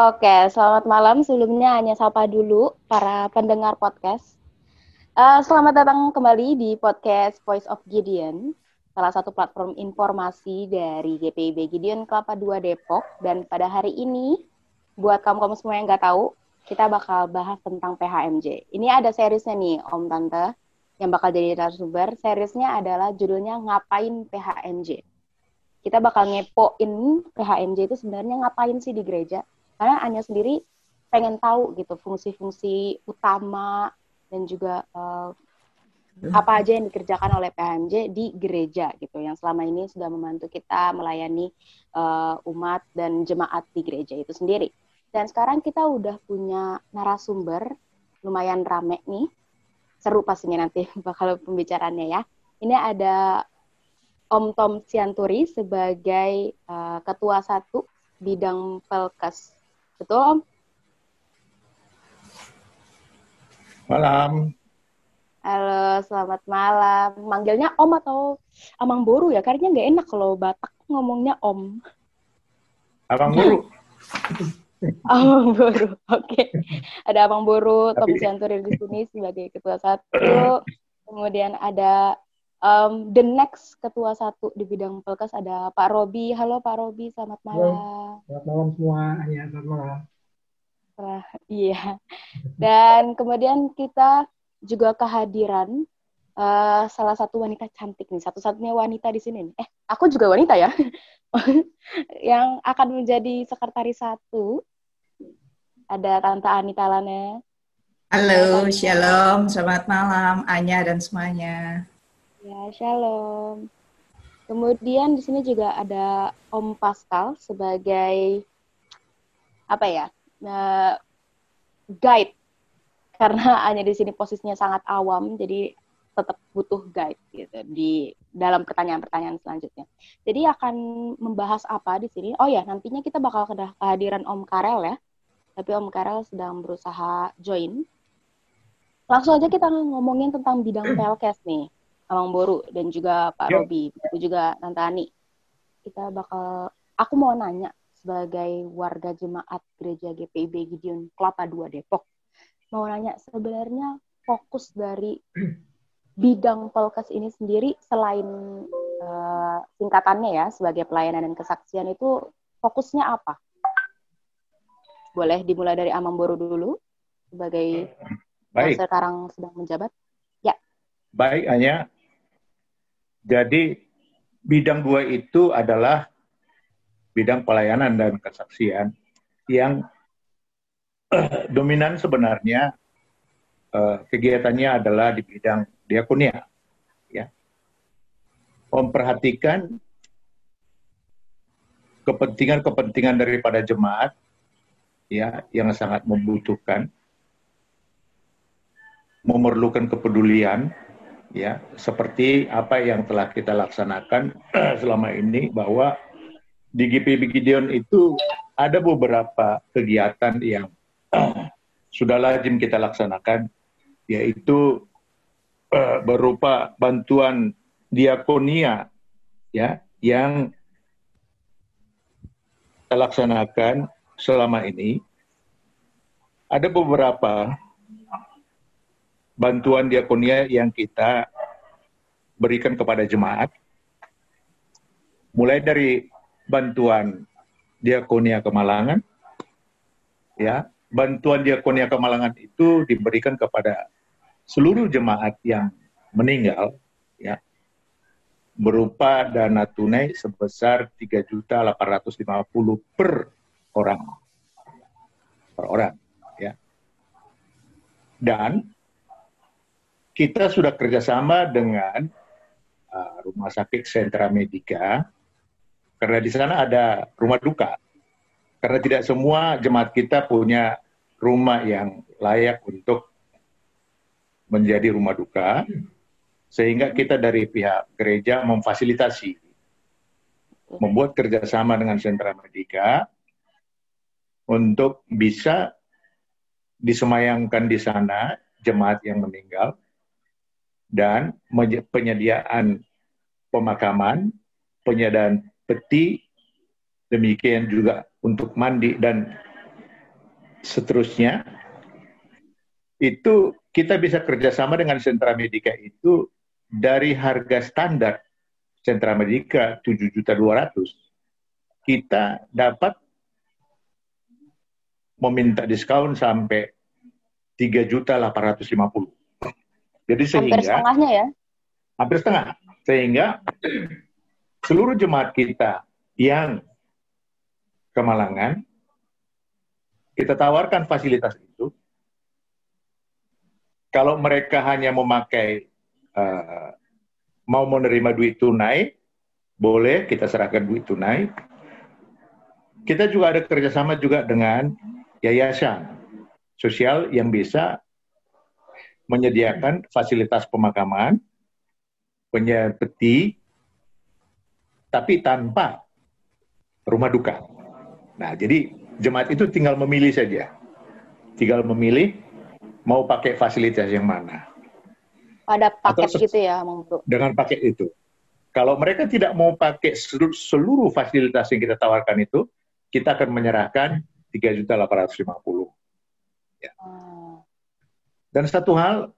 Oke, selamat malam. Sebelumnya hanya sapa dulu para pendengar podcast. Uh, selamat datang kembali di podcast Voice of Gideon, salah satu platform informasi dari GPIB Gideon Kelapa 2 Depok. Dan pada hari ini, buat kamu-kamu semua yang nggak tahu, kita bakal bahas tentang PHMJ. Ini ada seriesnya nih, Om Tante, yang bakal jadi narasumber. Seriesnya adalah judulnya Ngapain PHMJ. Kita bakal ngepoin PHMJ itu sebenarnya ngapain sih di gereja karena Anya sendiri pengen tahu gitu fungsi-fungsi utama dan juga uh, apa aja yang dikerjakan oleh PHMJ di gereja gitu yang selama ini sudah membantu kita melayani uh, umat dan jemaat di gereja itu sendiri. Dan sekarang kita udah punya narasumber lumayan rame nih. Seru pastinya nanti bakal pembicaraannya ya. Ini ada Om Tom Sianturi sebagai uh, ketua satu bidang Pelkes Betul, Om? Malam. Halo, selamat malam. Manggilnya Om atau Amang Boru ya? Karena nggak enak kalau Batak ngomongnya Om. Abang Boru. Abang Boru, oke. Okay. Ada Abang Boru, Tom Sianturi di sini sebagai ketua satu. Kemudian ada um, the next ketua satu di bidang pelkas ada Pak Robi. Halo Pak Robi, selamat malam. Selamat malam semua, ya selamat malam. Uh, iya. Dan kemudian kita juga kehadiran uh, salah satu wanita cantik nih, satu-satunya wanita di sini nih. Eh, aku juga wanita ya, yang akan menjadi sekretaris satu. Ada Tante Anita Lane. Halo, shalom, selamat malam Anya dan semuanya. Ya, shalom. Kemudian di sini juga ada Om Pascal sebagai apa ya uh, guide karena hanya di sini posisinya sangat awam jadi tetap butuh guide gitu di dalam pertanyaan-pertanyaan selanjutnya. Jadi akan membahas apa di sini? Oh ya nantinya kita bakal kehadiran Om Karel ya. Tapi Om Karel sedang berusaha join. Langsung aja kita ngomongin tentang bidang pelkes nih. Amang Boru dan juga Pak yep. Robi, itu juga Tante Ani. Kita bakal, aku mau nanya sebagai warga jemaat gereja GPIB Gideon Kelapa 2 Depok, mau nanya sebenarnya fokus dari bidang Polkes ini sendiri selain uh, singkatannya ya sebagai pelayanan dan kesaksian itu fokusnya apa? Boleh dimulai dari Amang Boru dulu sebagai Baik. yang sekarang sedang menjabat. Ya. Baik, Anya. Jadi bidang dua itu adalah bidang pelayanan dan kesaksian yang uh, dominan sebenarnya uh, kegiatannya adalah di bidang diakonia. Ya. Memperhatikan kepentingan-kepentingan daripada jemaat ya yang sangat membutuhkan memerlukan kepedulian ya seperti apa yang telah kita laksanakan selama ini bahwa di GPB Gideon itu ada beberapa kegiatan yang sudah lazim kita laksanakan yaitu uh, berupa bantuan diakonia ya yang kita laksanakan selama ini. Ada beberapa bantuan diakonia yang kita berikan kepada jemaat. Mulai dari bantuan diakonia kemalangan, ya, bantuan diakonia kemalangan itu diberikan kepada seluruh jemaat yang meninggal, ya, berupa dana tunai sebesar 3.850 per orang per orang ya dan kita sudah kerjasama dengan uh, Rumah Sakit Sentra Medika, karena di sana ada rumah duka. Karena tidak semua jemaat kita punya rumah yang layak untuk menjadi rumah duka, sehingga kita dari pihak gereja memfasilitasi, membuat kerjasama dengan Sentra Medika untuk bisa disemayangkan di sana jemaat yang meninggal dan penyediaan pemakaman, penyediaan peti, demikian juga untuk mandi dan seterusnya. Itu kita bisa kerjasama dengan sentra medika itu dari harga standar sentra medika 7 juta 200 kita dapat meminta diskon sampai 3 juta 850 jadi sehingga hampir setengahnya ya? Hampir setengah. Sehingga seluruh jemaat kita yang kemalangan kita tawarkan fasilitas itu. Kalau mereka hanya memakai uh, mau menerima duit tunai, boleh kita serahkan duit tunai. Kita juga ada kerjasama juga dengan yayasan sosial yang bisa menyediakan fasilitas pemakaman, punya peti, tapi tanpa rumah duka. Nah, jadi jemaat itu tinggal memilih saja. Tinggal memilih mau pakai fasilitas yang mana. Ada paket gitu ya, Bro? Dengan paket itu. Kalau mereka tidak mau pakai seluruh, seluruh fasilitas yang kita tawarkan itu, kita akan menyerahkan 3.850. Ya. Hmm. Dan satu hal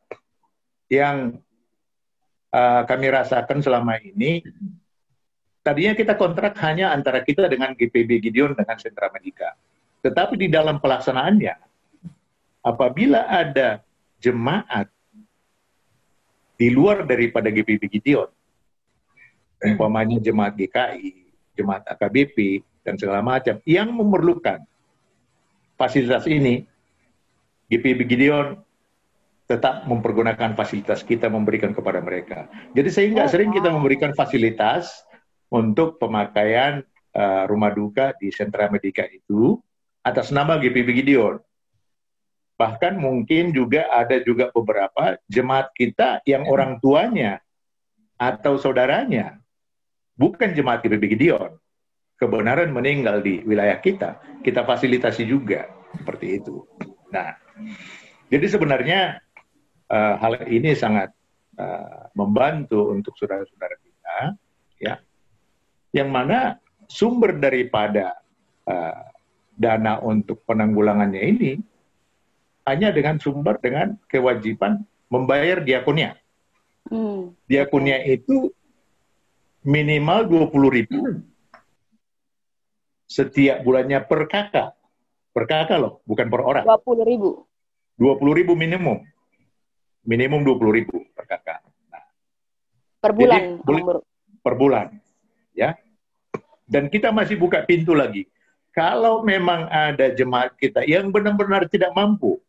yang uh, kami rasakan selama ini, tadinya kita kontrak hanya antara kita dengan GPB Gideon dengan Sentra Medika. Tetapi di dalam pelaksanaannya, apabila ada jemaat di luar daripada GPB Gideon, umpamanya jemaat GKI, jemaat AKBP, dan segala macam, yang memerlukan fasilitas ini, GPB Gideon tetap mempergunakan fasilitas kita memberikan kepada mereka. Jadi sehingga sering kita memberikan fasilitas untuk pemakaian uh, rumah duka di sentra medika itu atas nama GPB Gideon. Bahkan mungkin juga ada juga beberapa jemaat kita yang orang tuanya atau saudaranya bukan jemaat GPB Gideon. Kebenaran meninggal di wilayah kita, kita fasilitasi juga seperti itu. Nah, jadi sebenarnya uh, hal ini sangat uh, membantu untuk saudara-saudara kita, ya, yang mana sumber daripada uh, dana untuk penanggulangannya ini hanya dengan sumber dengan kewajiban membayar diakonia. Hmm. Diakonia itu minimal 20 ribu setiap bulannya per kakak. Per kakak loh, bukan per orang. 20 ribu? 20 ribu minimum. Minimum 20 ribu per kakak. Nah, per bulan? Jadi, per bulan. ya. Dan kita masih buka pintu lagi. Kalau memang ada jemaat kita yang benar-benar tidak mampu,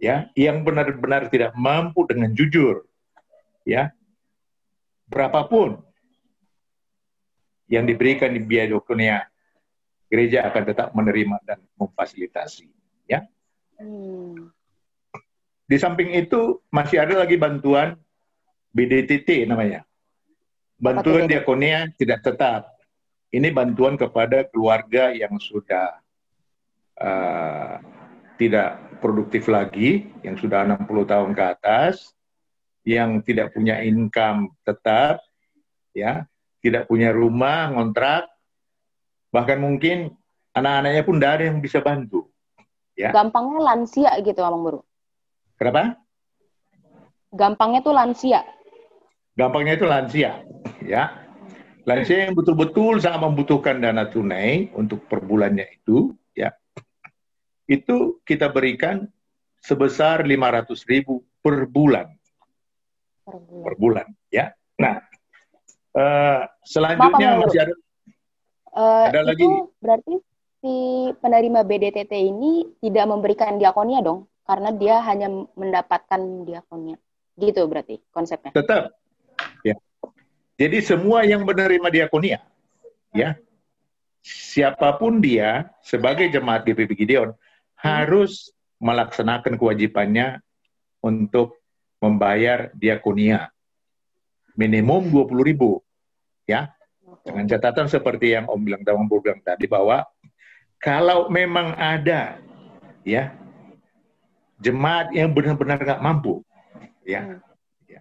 ya, yang benar-benar tidak mampu dengan jujur, ya, berapapun yang diberikan di biaya dokunia, gereja akan tetap menerima dan memfasilitasi, ya. Hmm. Di samping itu masih ada lagi bantuan BDTT namanya, bantuan diakonia tidak tetap. Ini bantuan kepada keluarga yang sudah uh, tidak produktif lagi, yang sudah 60 tahun ke atas, yang tidak punya income tetap, ya, tidak punya rumah, ngontrak, bahkan mungkin anak-anaknya pun tidak ada yang bisa bantu. Ya. Gampangnya lansia gitu, Abang Buru. Kenapa? Gampangnya tuh lansia. Gampangnya itu lansia, ya. Lansia yang betul-betul sangat membutuhkan dana tunai untuk per bulannya itu, ya itu kita berikan sebesar 500 ribu per bulan. Per bulan, per bulan ya. Nah, uh, selanjutnya Maaf, masih ada, uh, ada itu lagi. berarti si penerima BDTT ini tidak memberikan diakonia dong, karena dia hanya mendapatkan diakonia. Gitu berarti konsepnya. Tetap. Ya. Jadi semua yang menerima diakonia, ya, siapa pun dia sebagai jemaat GPB Gideon harus melaksanakan kewajibannya untuk membayar diakonia. Minimum 20 ribu. Ya, dengan catatan seperti yang Om bilang, Om bilang tadi bahwa kalau memang ada ya jemaat yang benar-benar nggak mampu, ya, ya,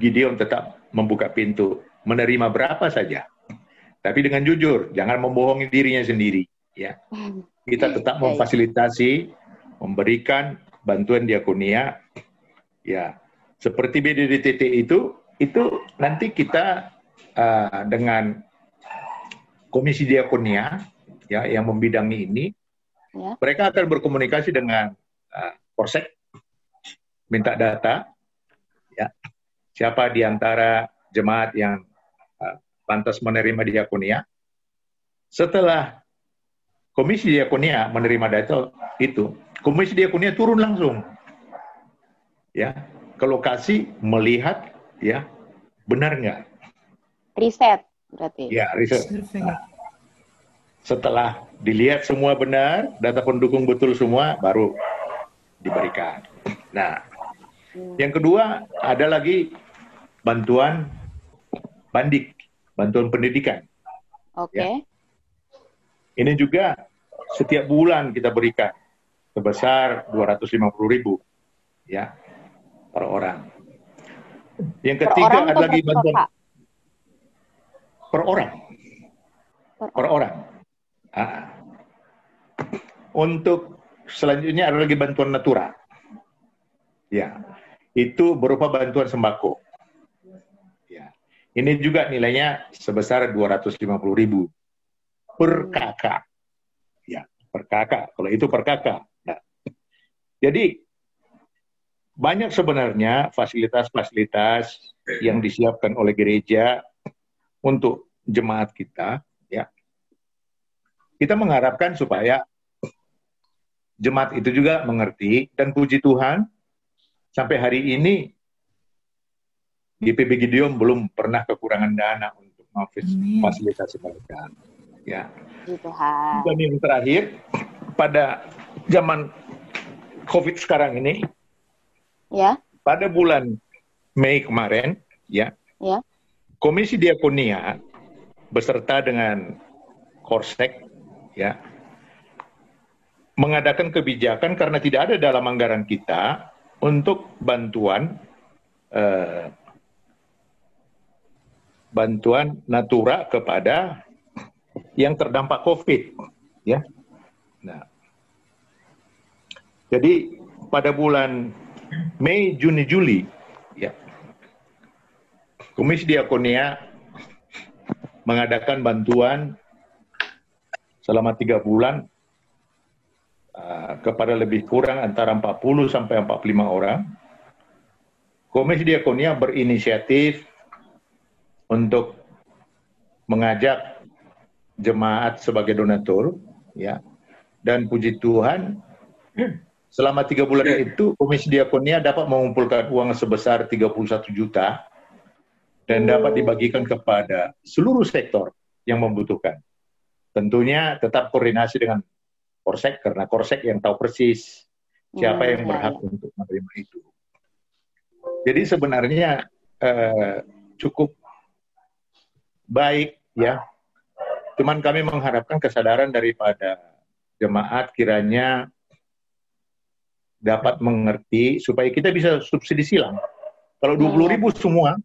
Gideon tetap membuka pintu menerima berapa saja, tapi dengan jujur, jangan membohongi dirinya sendiri, ya. kita tetap memfasilitasi, memberikan bantuan diakonia, ya. Seperti BDDTT itu, itu nanti kita uh, dengan Komisi Diakonia ya yang membidangi ini, ya. mereka akan berkomunikasi dengan Polsek, minta data, ya siapa di antara jemaat yang uh, pantas menerima diakonia. Setelah Komisi Diakonia menerima data itu, Komisi Diakonia turun langsung, ya ke lokasi melihat, ya benar nggak? Riset berarti. Ya riset. Nah, setelah dilihat semua benar, data pendukung betul semua, baru diberikan. Nah, yang kedua ada lagi bantuan bandik, bantuan pendidikan. Oke. Okay. Ya. Ini juga setiap bulan kita berikan sebesar 250 ribu ya per orang. Yang ketiga ada lagi bantuan per orang. Per, per orang. Ah. Untuk selanjutnya ada lagi bantuan natura. Ya, itu berupa bantuan sembako. Ya, ini juga nilainya sebesar 250 ribu per kakak. Ya, per kakak. Kalau itu per kakak. Nah, jadi banyak sebenarnya fasilitas-fasilitas yang disiapkan oleh gereja untuk jemaat kita. Ya, kita mengharapkan supaya jemaat itu juga mengerti dan puji Tuhan sampai hari ini GPB Gideon belum pernah kekurangan dana untuk memfasilitasi mereka. Ya. Tuhan. Dan yang terakhir, pada zaman COVID sekarang ini, ya. pada bulan Mei kemarin, ya, ya. Komisi Diakonia beserta dengan Korsek, ya, mengadakan kebijakan karena tidak ada dalam anggaran kita untuk bantuan eh, bantuan natura kepada yang terdampak COVID, ya. Nah, jadi pada bulan Mei, Juni, Juli, ya, Komisi Diakonia mengadakan bantuan selama tiga bulan uh, kepada lebih kurang antara 40 sampai 45 orang. Komisi Diakonia berinisiatif untuk mengajak jemaat sebagai donatur, ya. Dan puji Tuhan, selama tiga bulan itu Komisi Diakonia dapat mengumpulkan uang sebesar 31 juta dan dapat dibagikan kepada seluruh sektor yang membutuhkan. Tentunya tetap koordinasi dengan Korsek karena Korsek yang tahu persis siapa yang berhak untuk menerima itu. Jadi sebenarnya eh, cukup baik ya Cuman kami mengharapkan kesadaran daripada jemaat kiranya dapat mengerti supaya kita bisa subsidi silang. Kalau 20 iya. ribu semua,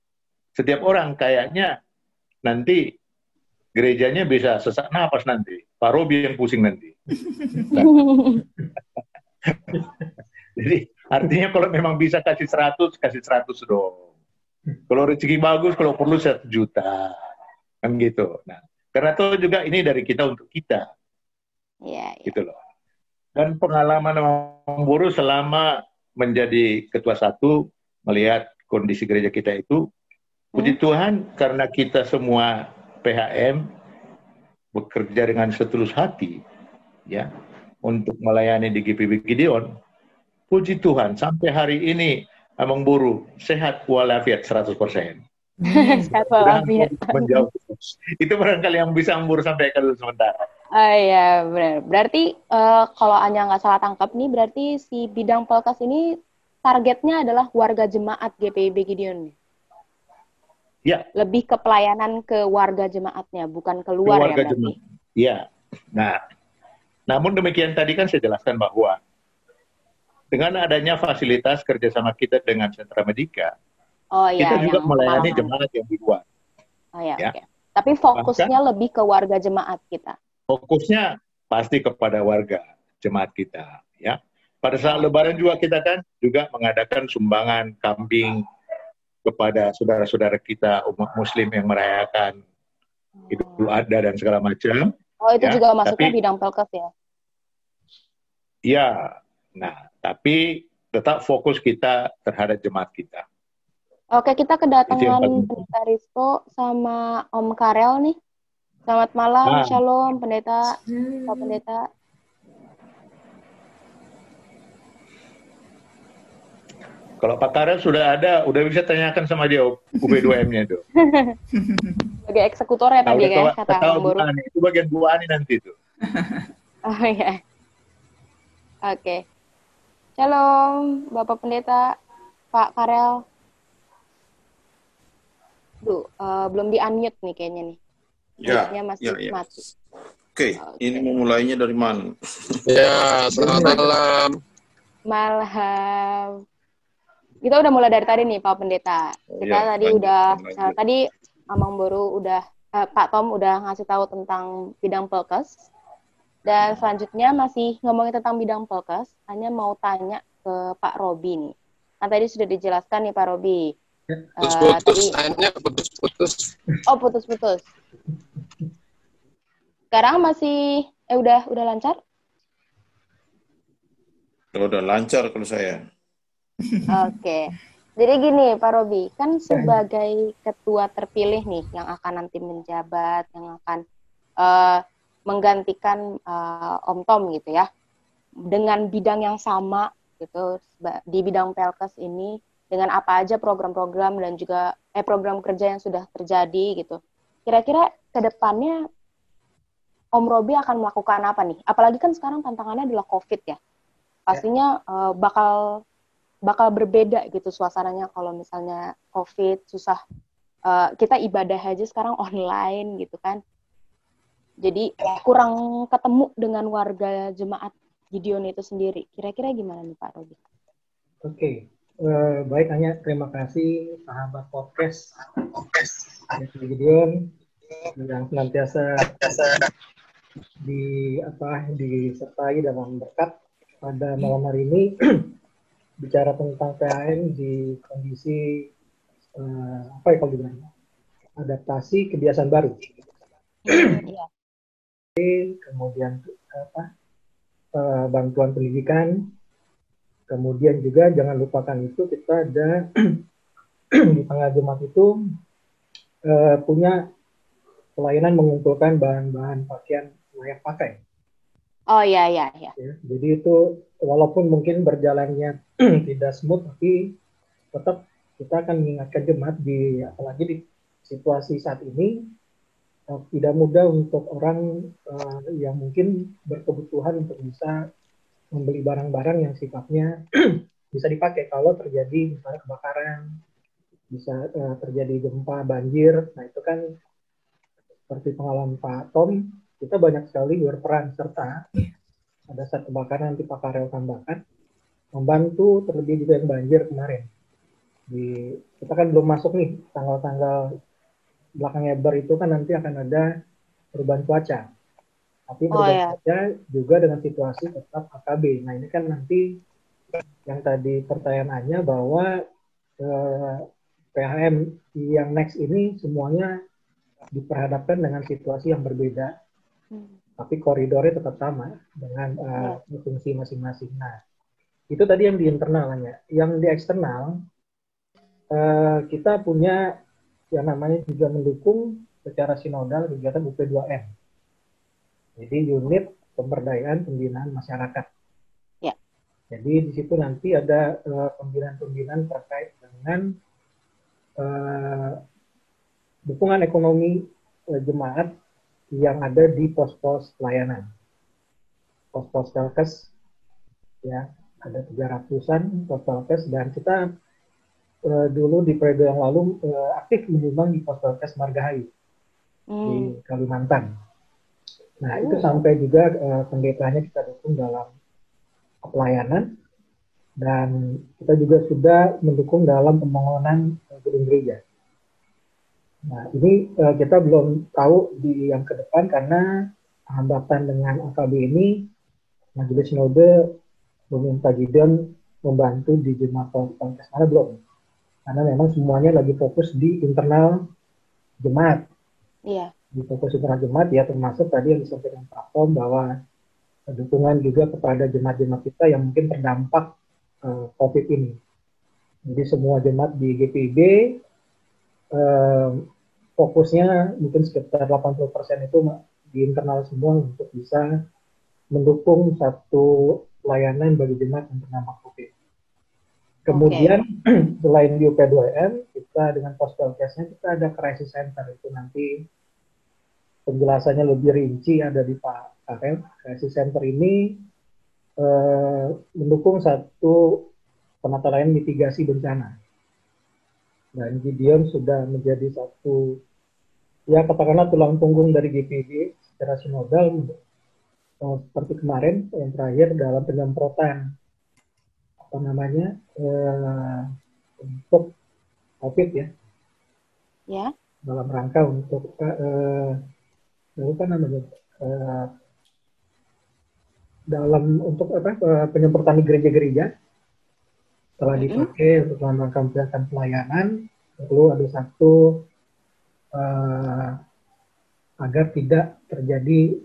setiap orang kayaknya nanti gerejanya bisa sesak napas nanti. Pak Robi yang pusing nanti. Jadi artinya kalau memang bisa kasih 100, kasih 100 dong. Kalau rezeki bagus, kalau perlu 1 juta. Kan gitu. Nah, karena itu juga ini dari kita untuk kita. Iya. Ya. Gitu loh. Dan pengalaman memburu selama menjadi ketua satu, melihat kondisi gereja kita itu, hmm. puji Tuhan karena kita semua PHM bekerja dengan setulus hati, ya, untuk melayani di GPB Gideon. Puji Tuhan, sampai hari ini Amang Buru sehat walafiat 100%. Sehat walafiat. Menjawab itu barangkali yang bisa Ambur sampaikan dulu sementara. Ah iya benar. Berarti uh, kalau Anya nggak salah tangkap nih, berarti si bidang Polkas ini targetnya adalah warga jemaat GPIB Gideon. Ya. Lebih ke pelayanan ke warga jemaatnya, bukan keluar ke ya berarti. Iya. Nah, namun demikian tadi kan saya jelaskan bahwa dengan adanya fasilitas kerjasama kita dengan sentra medika, oh, iya, kita juga melayani jemaat yang di luar. Oh ya, ya. Okay. Tapi fokusnya Bahkan, lebih ke warga jemaat kita. Fokusnya pasti kepada warga jemaat kita ya. Pada saat lebaran juga kita kan juga mengadakan sumbangan kambing kepada saudara-saudara kita umat muslim yang merayakan Idul Adha dan segala macam. Oh, itu ya, juga masuknya tapi, bidang pelkes ya? Iya. Nah, tapi tetap fokus kita terhadap jemaat kita. Oke, kita kedatangan Pendeta Rizko sama Om Karel nih. Selamat malam, nah. Shalom Pendeta, Pak Pendeta. Kalau Pak Karel sudah ada, udah bisa tanyakan sama dia UB2M-nya itu. Sebagai eksekutor ya Pak dia ya, kata tahu, Bu Ani. Itu bagian Bu Ani nanti itu. oh iya. Oke. Okay. Shalom, Bapak Pendeta, Pak Karel. Duh, uh, belum di-unmute nih kayaknya nih. Ya, masih ya, ya. mati. Oke, okay. okay. ini memulainya dari mana? ya, selamat malam. Malam. Kita udah mulai dari tadi nih, Pak Pendeta. Kita ya, tadi lanjut, udah, lanjut. Nah, tadi Amang Boru udah, eh, Pak Tom udah ngasih tahu tentang bidang pelkes. Dan selanjutnya masih ngomongin tentang bidang pelkes, hanya mau tanya ke Pak Robi nih. Kan tadi sudah dijelaskan nih Pak Robi, Putus-putus, uh, putus-putus. Oh, putus-putus. Sekarang masih eh udah udah lancar? Udah lancar kalau saya. Oke. Okay. Jadi gini Pak Robi, kan sebagai ketua terpilih nih yang akan nanti menjabat, yang akan uh, menggantikan uh, Om Tom gitu ya, dengan bidang yang sama gitu di bidang Pelkes ini dengan apa aja program-program dan juga eh program kerja yang sudah terjadi gitu. Kira-kira ke depannya Om Robi akan melakukan apa nih? Apalagi kan sekarang tantangannya adalah COVID ya. Pastinya ya. uh, bakal bakal berbeda gitu suasananya kalau misalnya COVID susah. Uh, kita ibadah aja sekarang online gitu kan. Jadi kurang ketemu dengan warga jemaat Gideon itu sendiri. Kira-kira gimana nih Pak Robi? Oke, okay. Uh, baik hanya terima kasih sahabat podcast podcast Gideon yang senantiasa di apa disertai dalam berkat pada malam hari ini bicara tentang PAN di kondisi uh, apa ya kalau dibilang adaptasi kebiasaan baru. Iya. Kemudian apa uh, bantuan pendidikan Kemudian juga jangan lupakan itu kita ada di tengah Jumat itu uh, punya pelayanan mengumpulkan bahan-bahan pakaian layak pakai. Oh iya iya. Ya, jadi itu walaupun mungkin berjalannya tidak smooth tapi tetap kita akan mengingatkan jemaat di apalagi di situasi saat ini uh, tidak mudah untuk orang uh, yang mungkin berkebutuhan untuk bisa membeli barang-barang yang sifatnya bisa dipakai kalau terjadi misalnya kebakaran, bisa uh, terjadi gempa, banjir. Nah itu kan seperti pengalaman Pak Tom, kita banyak sekali berperan serta ada saat kebakaran nanti Pak Karel tambahkan membantu terlebih juga yang banjir kemarin. Di kita kan belum masuk nih tanggal-tanggal belakang Eber itu kan nanti akan ada perubahan cuaca. Tapi oh, ya. juga dengan situasi tetap AKB. Nah ini kan nanti yang tadi pertanyaannya bahwa eh, PHM yang next ini semuanya diperhadapkan dengan situasi yang berbeda, hmm. tapi koridornya tetap sama dengan uh, fungsi masing-masing. Nah itu tadi yang di internalnya. Yang di eksternal uh, kita punya yang namanya juga mendukung secara sinodal kegiatan UP2M jadi unit pemberdayaan pembinaan masyarakat. Ya. Jadi di situ nanti ada uh, pembinaan-pembinaan terkait dengan uh, dukungan ekonomi uh, jemaat yang ada di pos-pos pelayanan. Pos-pos telkes ya ada tiga ratusan pos telkes dan kita uh, dulu di periode yang lalu uh, aktif menyumbang di pos telkes Margahayu hmm. di Kalimantan Nah, itu oh. sampai juga uh, pendetanya kita dukung dalam pelayanan dan kita juga sudah mendukung dalam pembangunan gedung gereja. Nah, ini uh, kita belum tahu di yang ke depan karena hambatan dengan AKB ini, Majelis Sinode meminta Gideon membantu di jemaat kontes karena belum. Karena memang semuanya lagi fokus di internal jemaat. Iya. Di fokus internal jemaat ya termasuk tadi yang disampaikan Pak Tom bahwa dukungan juga kepada jemaat-jemaat kita yang mungkin terdampak uh, COVID ini. Jadi semua jemaat di GPIB uh, fokusnya mungkin sekitar 80% itu di internal semua untuk bisa mendukung satu layanan bagi jemaat yang terdampak COVID. Kemudian okay. selain di UP2M, kita dengan postal case-nya kita ada crisis center itu nanti penjelasannya lebih rinci ada di Pak Karel. Crisis center ini eh, mendukung satu penata layanan mitigasi bencana. Dan Gideon sudah menjadi satu ya katakanlah tulang punggung dari GPB secara sinodal oh, seperti kemarin yang terakhir dalam penyemprotan. Apa namanya? Uh, untuk COVID ya. Ya. Dalam rangka untuk uh, apa namanya? Uh, dalam untuk apa? Uh, penyemprotan di gereja-gereja. Setelah dipakai untuk dalam rangka pelayanan lalu ada satu uh, agar tidak terjadi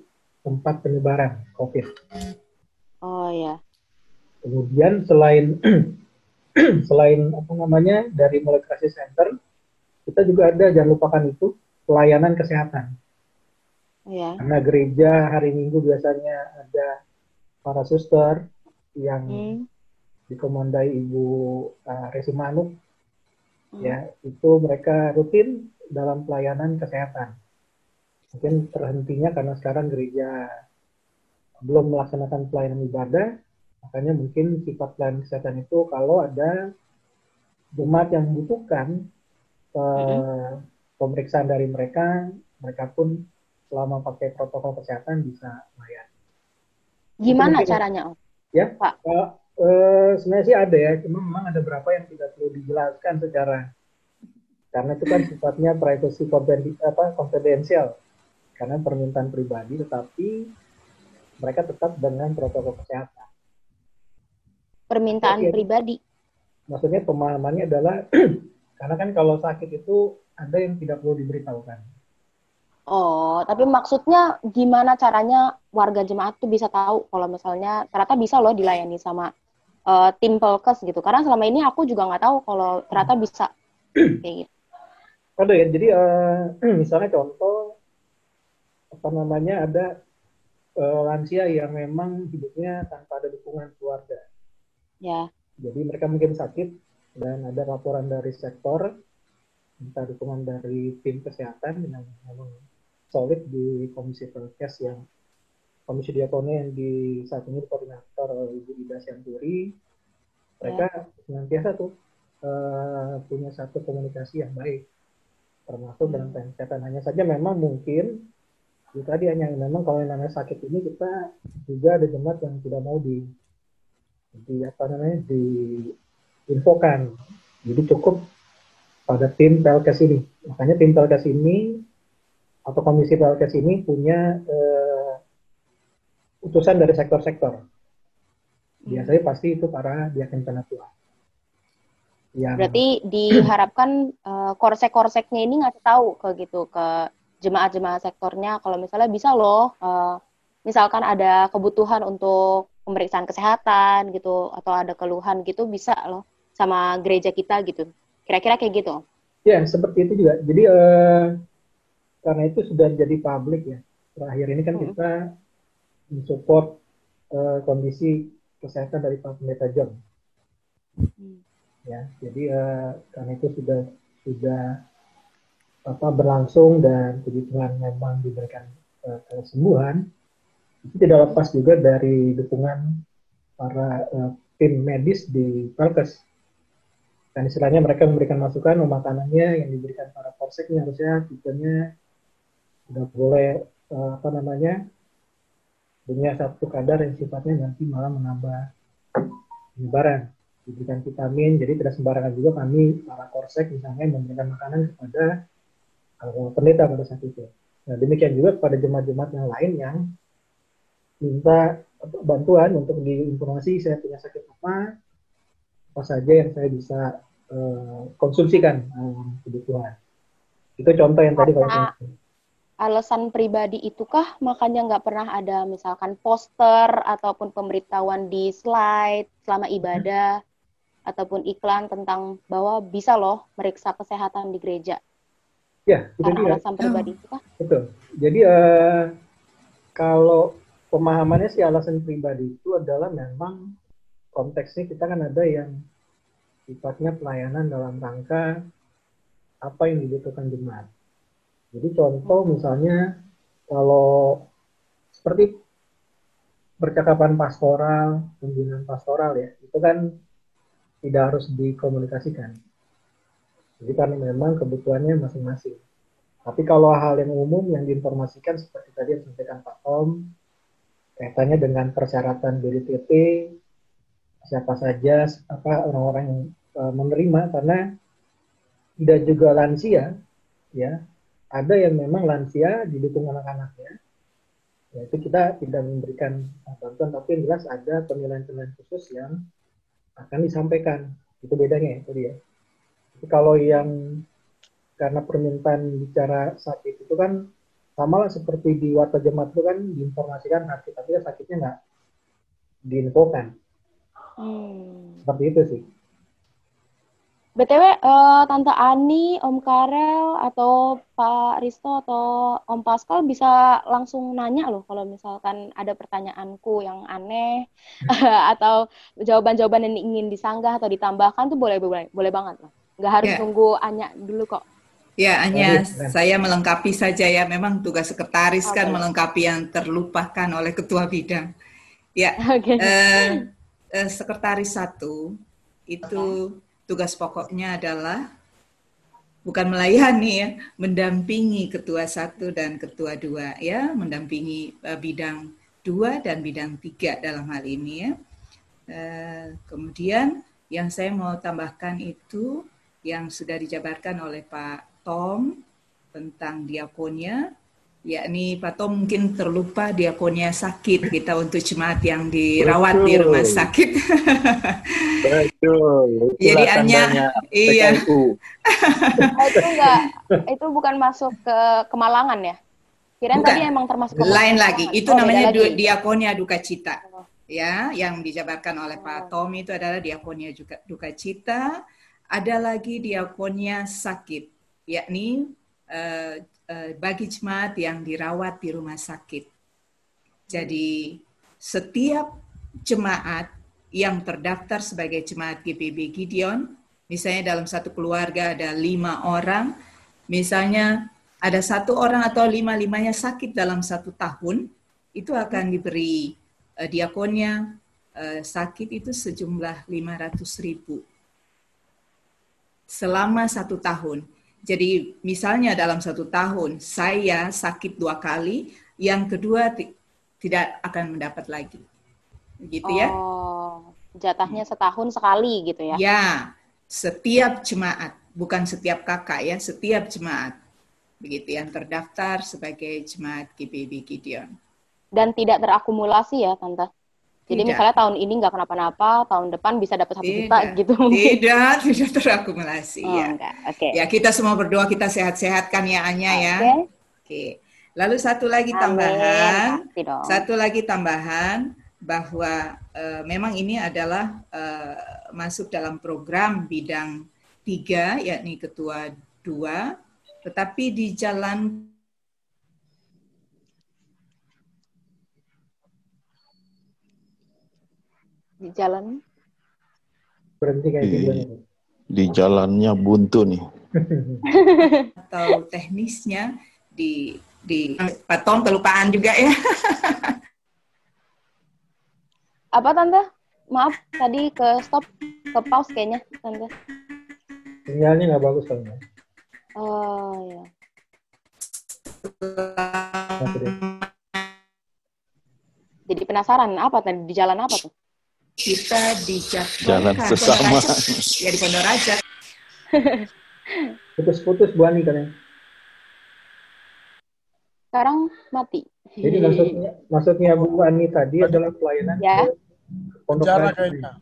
tempat penyebaran COVID. Oh ya. Kemudian selain selain apa namanya dari mulai crisis center, kita juga ada jangan lupakan itu pelayanan kesehatan. Ya. Karena gereja hari Minggu biasanya ada para suster yang hmm. dikomandai Ibu uh, Resi Manuk, hmm. ya itu mereka rutin dalam pelayanan kesehatan mungkin terhentinya karena sekarang gereja belum melaksanakan pelayanan ibadah makanya mungkin sifat pelayanan kesehatan itu kalau ada jemaat yang membutuhkan uh, pemeriksaan dari mereka mereka pun selama pakai protokol kesehatan bisa melayani. Gimana mungkin, caranya, Om? Ya, Pak. Uh, uh, sebenarnya sih ada ya, cuma memang ada beberapa yang tidak perlu dijelaskan secara karena itu kan sifatnya privacy konfidensial karena permintaan pribadi, tetapi mereka tetap dengan protokol kesehatan. Permintaan Jadi, pribadi? Maksudnya pemahamannya adalah, karena kan kalau sakit itu ada yang tidak perlu diberitahukan. Oh, tapi maksudnya gimana caranya warga jemaat tuh bisa tahu kalau misalnya ternyata bisa loh dilayani sama uh, tim Pelkes gitu. Karena selama ini aku juga nggak tahu kalau ternyata bisa kayak gitu. Ada ya, jadi uh, misalnya contoh apa namanya ada uh, lansia yang memang hidupnya tanpa ada dukungan keluarga. Ya. Jadi mereka mungkin sakit dan ada laporan dari sektor minta dukungan dari tim kesehatan yang memang solid di komisi perkes yang komisi diakonnya yang di saat ini koordinator Ibu Ida Sianturi mereka ya. senantiasa tuh uh, punya satu komunikasi yang baik termasuk dalam kesehatan hanya saja memang mungkin itu tadi hanya memang kalau yang namanya sakit ini kita juga ada jemaat yang tidak mau di di apa namanya di infokan jadi cukup pada tim PLKS ini. Makanya tim PLKS ini atau komisi PLKS ini punya uh, utusan dari sektor-sektor. Biasanya pasti itu para diaken penatua yang... berarti diharapkan uh, korsek-korseknya ini ngasih tahu ke gitu ke jemaat-jemaat sektornya kalau misalnya bisa loh uh, misalkan ada kebutuhan untuk pemeriksaan kesehatan gitu atau ada keluhan gitu bisa loh sama gereja kita gitu. Kira-kira kayak gitu. Ya seperti itu juga. Jadi uh, karena itu sudah jadi publik ya. Terakhir ini kan hmm. kita mensupport uh, kondisi kesehatan dari Pak Pendeta John. Hmm. Ya jadi uh, karena itu sudah sudah apa berlangsung dan puji memang diberikan uh, kesembuhan itu tidak lepas juga dari dukungan para uh, tim medis di Palkes dan istilahnya mereka memberikan masukan makanannya yang diberikan para polsek harusnya tipenya tidak boleh uh, apa namanya punya satu kadar yang sifatnya nanti malah menambah penyebaran diberikan vitamin jadi tidak sembarangan juga kami para korsek misalnya memberikan makanan kepada kalau pendeta pada saat itu. Nah, demikian juga kepada jemaat-jemaat yang lain yang minta bantuan untuk diinformasi saya punya sakit apa, apa saja yang saya bisa uh, konsumsikan um, kebutuhan. Itu contoh yang tadi kalau alasan pribadi itukah makanya nggak pernah ada misalkan poster ataupun pemberitahuan di slide selama ibadah. Ataupun iklan tentang bahwa bisa loh meriksa kesehatan di gereja. Ya, itu Karena dia. alasan pribadi itu kah? Betul. Jadi uh, kalau pemahamannya sih alasan pribadi itu adalah memang konteksnya kita kan ada yang sifatnya pelayanan dalam rangka apa yang dibutuhkan jemaat. Jadi contoh misalnya kalau seperti percakapan pastoral, pembinaan pastoral ya, itu kan tidak harus dikomunikasikan. Jadi karena memang kebutuhannya masing-masing. Tapi kalau hal yang umum yang diinformasikan seperti tadi yang disampaikan Pak Tom, kaitannya dengan persyaratan BDTT, siapa saja apa orang-orang yang uh, menerima karena tidak juga lansia ya ada yang memang lansia didukung anak-anaknya ya itu kita tidak memberikan bantuan tapi yang jelas ada penilaian-penilaian khusus yang akan disampaikan. Itu bedanya itu dia tapi kalau yang karena permintaan bicara sakit itu kan sama lah seperti di warta jemaat itu kan diinformasikan sakit tapi ya sakitnya nggak diinfokan. Hmm. seperti itu sih BTW, uh, eh, Tante Ani, Om Karel, atau Pak Risto, atau Om Pascal bisa langsung nanya loh kalau misalkan ada pertanyaanku yang aneh, atau jawaban-jawaban yang ingin disanggah atau ditambahkan tuh boleh boleh boleh banget loh. Nggak harus yeah. nunggu Anya dulu kok. Ya, Anya, saya melengkapi saja ya. Memang tugas sekretaris okay. kan melengkapi yang terlupakan oleh ketua bidang. Ya, okay. uh, uh, eh, sekretaris satu itu okay tugas pokoknya adalah bukan melayani ya, mendampingi ketua satu dan ketua dua ya, mendampingi uh, bidang dua dan bidang tiga dalam hal ini ya. Uh, kemudian yang saya mau tambahkan itu yang sudah dijabarkan oleh Pak Tom tentang diakonia yakni Pak Tom mungkin terlupa diakonia sakit kita untuk jemaat yang dirawat Betul. di rumah sakit. Betul. Jadi hanya iya. Ah, itu enggak itu bukan masuk ke kemalangan ya? Kirain tadi emang termasuk kemalangan. Lain lagi. Itu oh, namanya lagi. diakonia duka cita. Oh. Ya, yang dijabarkan oleh Pak oh. Tom itu adalah diakonia juga duka cita. Ada lagi diakonia sakit, yakni uh, Eh, bagi jemaat yang dirawat di rumah sakit. Jadi setiap jemaat yang terdaftar sebagai jemaat GPB Gideon, misalnya dalam satu keluarga ada lima orang, misalnya ada satu orang atau lima-limanya sakit dalam satu tahun, itu akan diberi uh, diakonnya uh, sakit itu sejumlah 500 ribu selama satu tahun. Jadi misalnya dalam satu tahun saya sakit dua kali, yang kedua tidak akan mendapat lagi. Gitu ya. Oh, jatahnya setahun sekali gitu ya. Ya, setiap jemaat, bukan setiap kakak ya, setiap jemaat. Begitu yang terdaftar sebagai jemaat GPB Gideon. Dan tidak terakumulasi ya, Tante? Jadi tidak. misalnya tahun ini nggak kenapa-napa, tahun depan bisa dapat satu juta gitu mungkin. Tidak, tidak terakumulasi oh, ya. Oke. Okay. Ya kita semua berdoa kita sehat-sehat kan ya Anya okay. ya. Oke. Okay. Lalu satu lagi Amin. tambahan, satu lagi tambahan bahwa uh, memang ini adalah uh, masuk dalam program bidang tiga yakni ketua dua, tetapi di di jalan. Berhenti kayak di, gitu di jalannya buntu nih. Atau teknisnya di di patom kelupaan juga ya. Apa tante? Maaf tadi ke stop ke pause kayaknya tante. Sinyalnya nggak bagus tante. Oh ya jadi penasaran apa tadi di jalan apa tuh kita di jalan sesama ya di Pondok Raja putus-putus Bu Ani katanya sekarang mati. Jadi maksudnya maksudnya Bu Ani tadi adalah pelayanan ya. ke pondok kayaknya.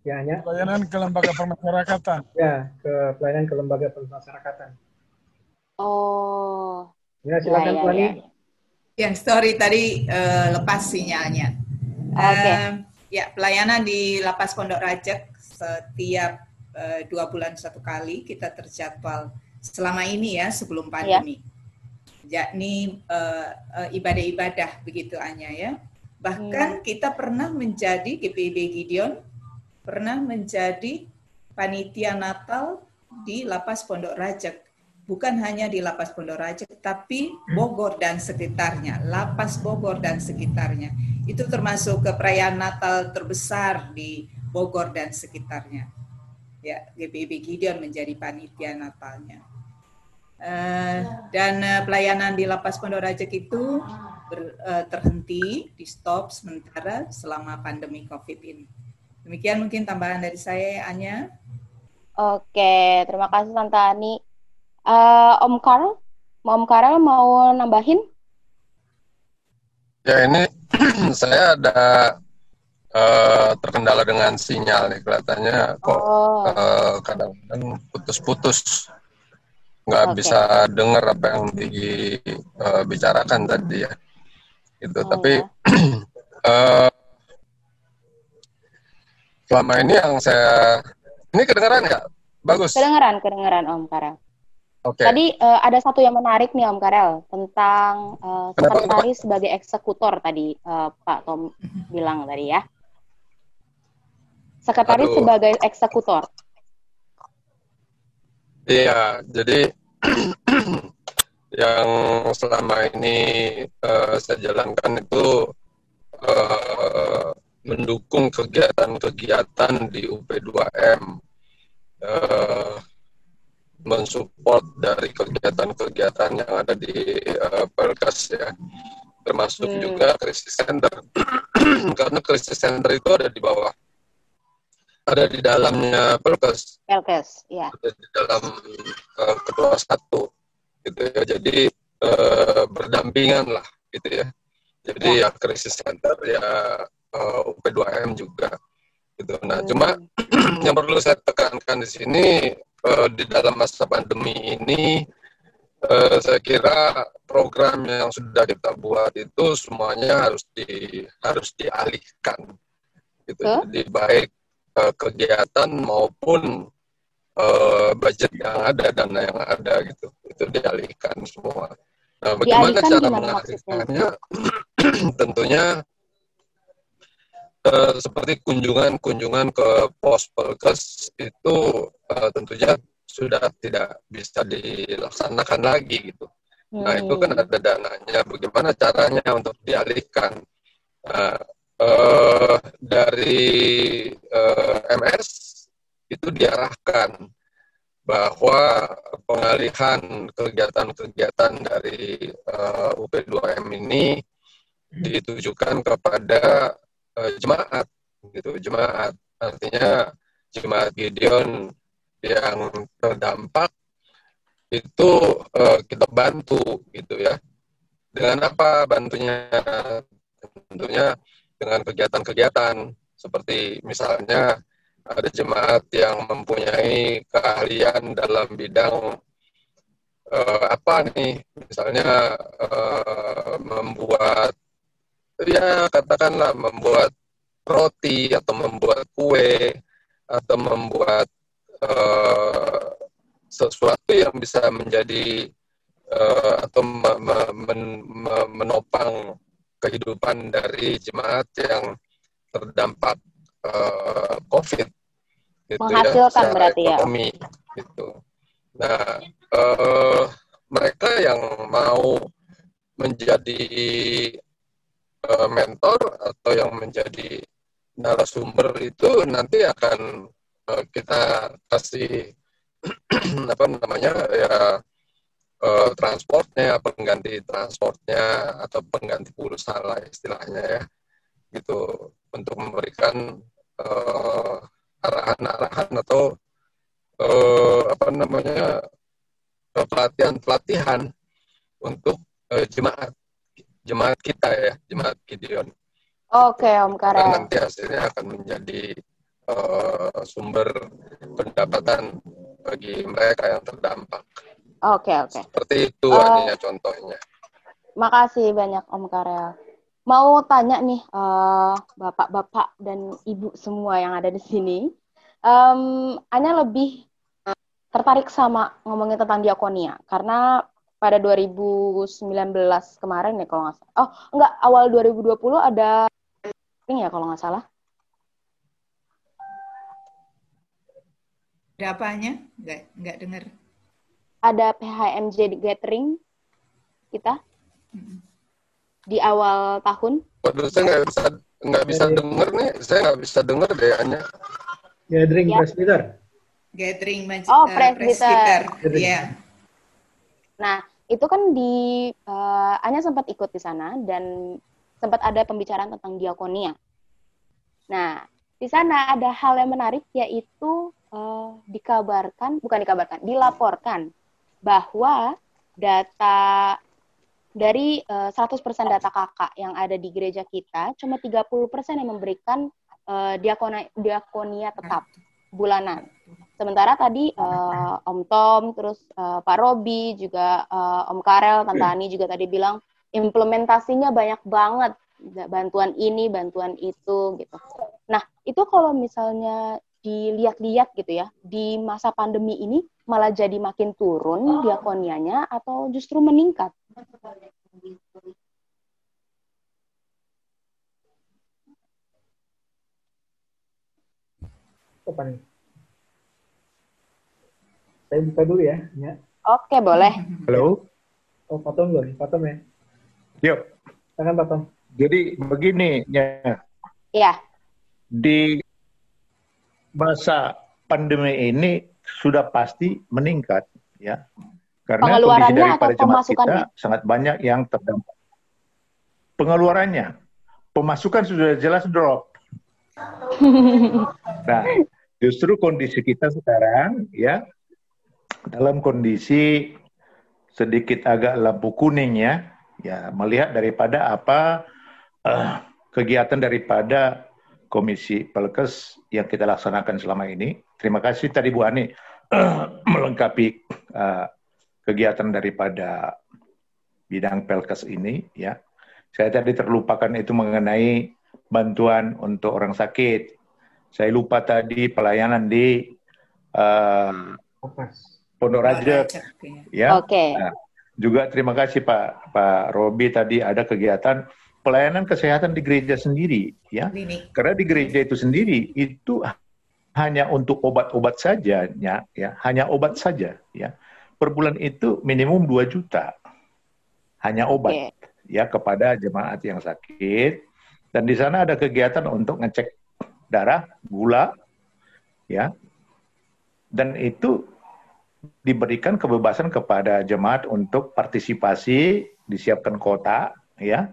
Ya, ya. Pelayanan ke lembaga permasyarakatan. Ya, ke pelayanan ke lembaga permasyarakatan. Oh. Ya, silakan ya, Bu Ani. Ya, ya. sorry tadi uh, lepas sinyalnya. Oke. Okay. Uh, ya, pelayanan di Lapas Pondok Rajak setiap uh, dua bulan satu kali kita terjadwal selama ini ya sebelum ya. pandemi. Ya. Yakni uh, uh, ibadah-ibadah begitu Anya ya. Bahkan hmm. kita pernah menjadi GPIB Gideon pernah menjadi panitia Natal di Lapas Pondok Rajak. Bukan hanya di Lapas Pondok Rajak, tapi Bogor dan sekitarnya, Lapas Bogor dan sekitarnya. Itu termasuk ke perayaan Natal terbesar di Bogor dan sekitarnya. Ya, GPIB Gideon menjadi panitia Natalnya. Uh, dan uh, pelayanan di Lapas Pondok Rajak itu ber, uh, terhenti, di stop sementara selama pandemi COVID ini. Demikian mungkin tambahan dari saya, Anya. Oke, terima kasih Tante Ani. Uh, Om Karl, Om Karel mau nambahin? Ya ini saya ada uh, terkendala dengan sinyal nih kelihatannya kok oh. uh, kadang-kadang putus-putus nggak okay. bisa dengar apa yang dibicarakan uh, tadi ya gitu oh, tapi ya. uh, selama ini yang saya ini kedengaran nggak bagus kedengaran kedengaran Om Karel Okay. Tadi uh, ada satu yang menarik nih Om Karel tentang uh, sekretaris sebagai eksekutor tadi uh, Pak Tom bilang tadi ya. Sekretaris Aduh. sebagai eksekutor. Iya, jadi yang selama ini uh, saya jalankan itu uh, mendukung kegiatan-kegiatan di UP2M, uh, mensupport dari kegiatan-kegiatan yang ada di uh, ya, termasuk hmm. juga krisis center, karena krisis center itu ada di bawah, ada di dalamnya. Perkas, ya. Ada di dalam uh, kedua satu, gitu ya. Jadi uh, berdampingan lah, gitu ya. Jadi ya, ya krisis center ya uh, UP2M juga gitu. Nah, hmm. cuma yang perlu saya tekankan di sini uh, di dalam masa pandemi ini uh, saya kira program yang sudah kita buat itu semuanya harus di harus dialihkan gitu. Huh? Jadi baik uh, kegiatan maupun uh, budget yang ada dana yang ada gitu itu dialihkan semua. Nah, bagaimana dialihkan cara mengalihkannya? Tentunya uh, seperti kunjungan-kunjungan ke pos pelkes itu uh, tentunya sudah tidak bisa dilaksanakan lagi gitu. Hmm. Nah itu kan hmm. ada dananya. Bagaimana caranya untuk dialihkan uh, uh, dari uh, MS itu diarahkan bahwa pengalihan kegiatan-kegiatan dari uh, UP2M ini ditujukan kepada uh, jemaat gitu. Jemaat artinya jemaat Gideon yang terdampak itu uh, kita bantu gitu ya. Dengan apa bantunya? Tentunya dengan kegiatan-kegiatan. Seperti misalnya ada jemaat yang mempunyai keahlian dalam bidang uh, apa nih? Misalnya uh, membuat ya katakanlah membuat roti atau membuat kue atau membuat uh, sesuatu yang bisa menjadi uh, atau me me men me menopang kehidupan dari jemaat yang terdampak uh, COVID gitu ya, menghasilkan ya, berarti ekonomi, ya gitu. Nah, uh, mereka yang mau menjadi uh, mentor atau yang menjadi narasumber itu nanti akan uh, kita kasih apa namanya ya uh, transportnya pengganti transportnya atau pengganti pulsa lah istilahnya ya. Gitu untuk memberikan arahan arahan-arahan atau uh, apa namanya pelatihan-pelatihan untuk uh, jemaat jemaat kita ya, jemaat Gideon. Oke, Om Karel. Dan nanti hasilnya akan menjadi uh, sumber pendapatan bagi mereka yang terdampak. Oke, oke. Seperti itu uh, contohnya. Makasih banyak Om Karel. Mau tanya nih bapak-bapak uh, dan ibu semua yang ada di sini. Um, Anya lebih tertarik sama ngomongin tentang diakonia karena pada 2019 kemarin ya kalau nggak salah. Oh, enggak, awal 2020 ada ini ya kalau nggak salah. Ada apanya? Nggak, nggak dengar. Ada PHMJ gathering kita di awal tahun. Waduh, saya nggak bisa nggak bisa dengar nih. Saya nggak bisa dengar deh hanya. Gathering ya. presbyter. Gathering Oh, uh, presbyter. Iya. Yeah. Nah, itu kan di uh, Anya sempat ikut di sana dan sempat ada pembicaraan tentang diakonia. Nah, di sana ada hal yang menarik yaitu uh, dikabarkan, bukan dikabarkan, dilaporkan bahwa data dari uh, 100% data kakak yang ada di gereja kita, cuma 30% yang memberikan uh, diakonia, diakonia tetap bulanan. Sementara tadi uh, Om Tom, terus uh, Pak Robi, juga uh, Om Karel, Tante Ani juga tadi bilang implementasinya banyak banget bantuan ini, bantuan itu gitu. Nah, itu kalau misalnya dilihat-lihat gitu ya, di masa pandemi ini malah jadi makin turun diakonianya atau justru meningkat? Apa nih? Saya buka dulu ya. ya. Oke, boleh. Halo. Oh, Pak Tom dulu. Pak Tom ya. Yuk. Silakan Pak Tom. Jadi begini, ya. Iya. Di masa pandemi ini sudah pasti meningkat, ya. Karena kondisi daripada jemaat kita sangat banyak yang terdampak. Pengeluarannya, pemasukan sudah jelas drop. nah, justru kondisi kita sekarang, ya, dalam kondisi sedikit agak lampu kuning ya, ya melihat daripada apa uh, kegiatan daripada Komisi Pelkes yang kita laksanakan selama ini. Terima kasih tadi Bu Ani uh, melengkapi uh, kegiatan daripada bidang Pelkes ini ya. Saya tadi terlupakan itu mengenai bantuan untuk orang sakit. Saya lupa tadi pelayanan di uh, Pondok Raja. Ya. Oke. Okay. Nah, juga terima kasih Pak Pak Robi tadi ada kegiatan pelayanan kesehatan di gereja sendiri ya. Klinik. Karena di gereja itu sendiri itu hanya untuk obat-obat saja ya, ya, hanya obat saja ya. Per bulan itu minimum 2 juta. Hanya obat okay. ya kepada jemaat yang sakit dan di sana ada kegiatan untuk ngecek darah, gula ya. Dan itu diberikan kebebasan kepada jemaat untuk partisipasi, disiapkan kota, ya,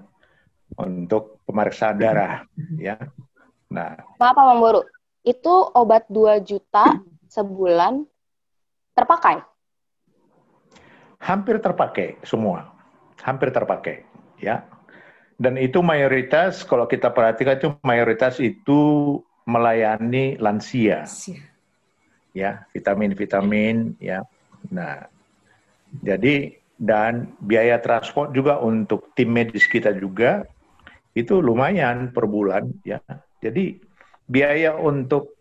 untuk pemeriksaan darah, ya. Nah, Maaf, Pak Buru, itu obat 2 juta sebulan terpakai? Hampir terpakai semua, hampir terpakai, ya. Dan itu mayoritas, kalau kita perhatikan itu mayoritas itu melayani lansia. lansia ya vitamin-vitamin ya. Nah, jadi dan biaya transport juga untuk tim medis kita juga itu lumayan per bulan ya. Jadi biaya untuk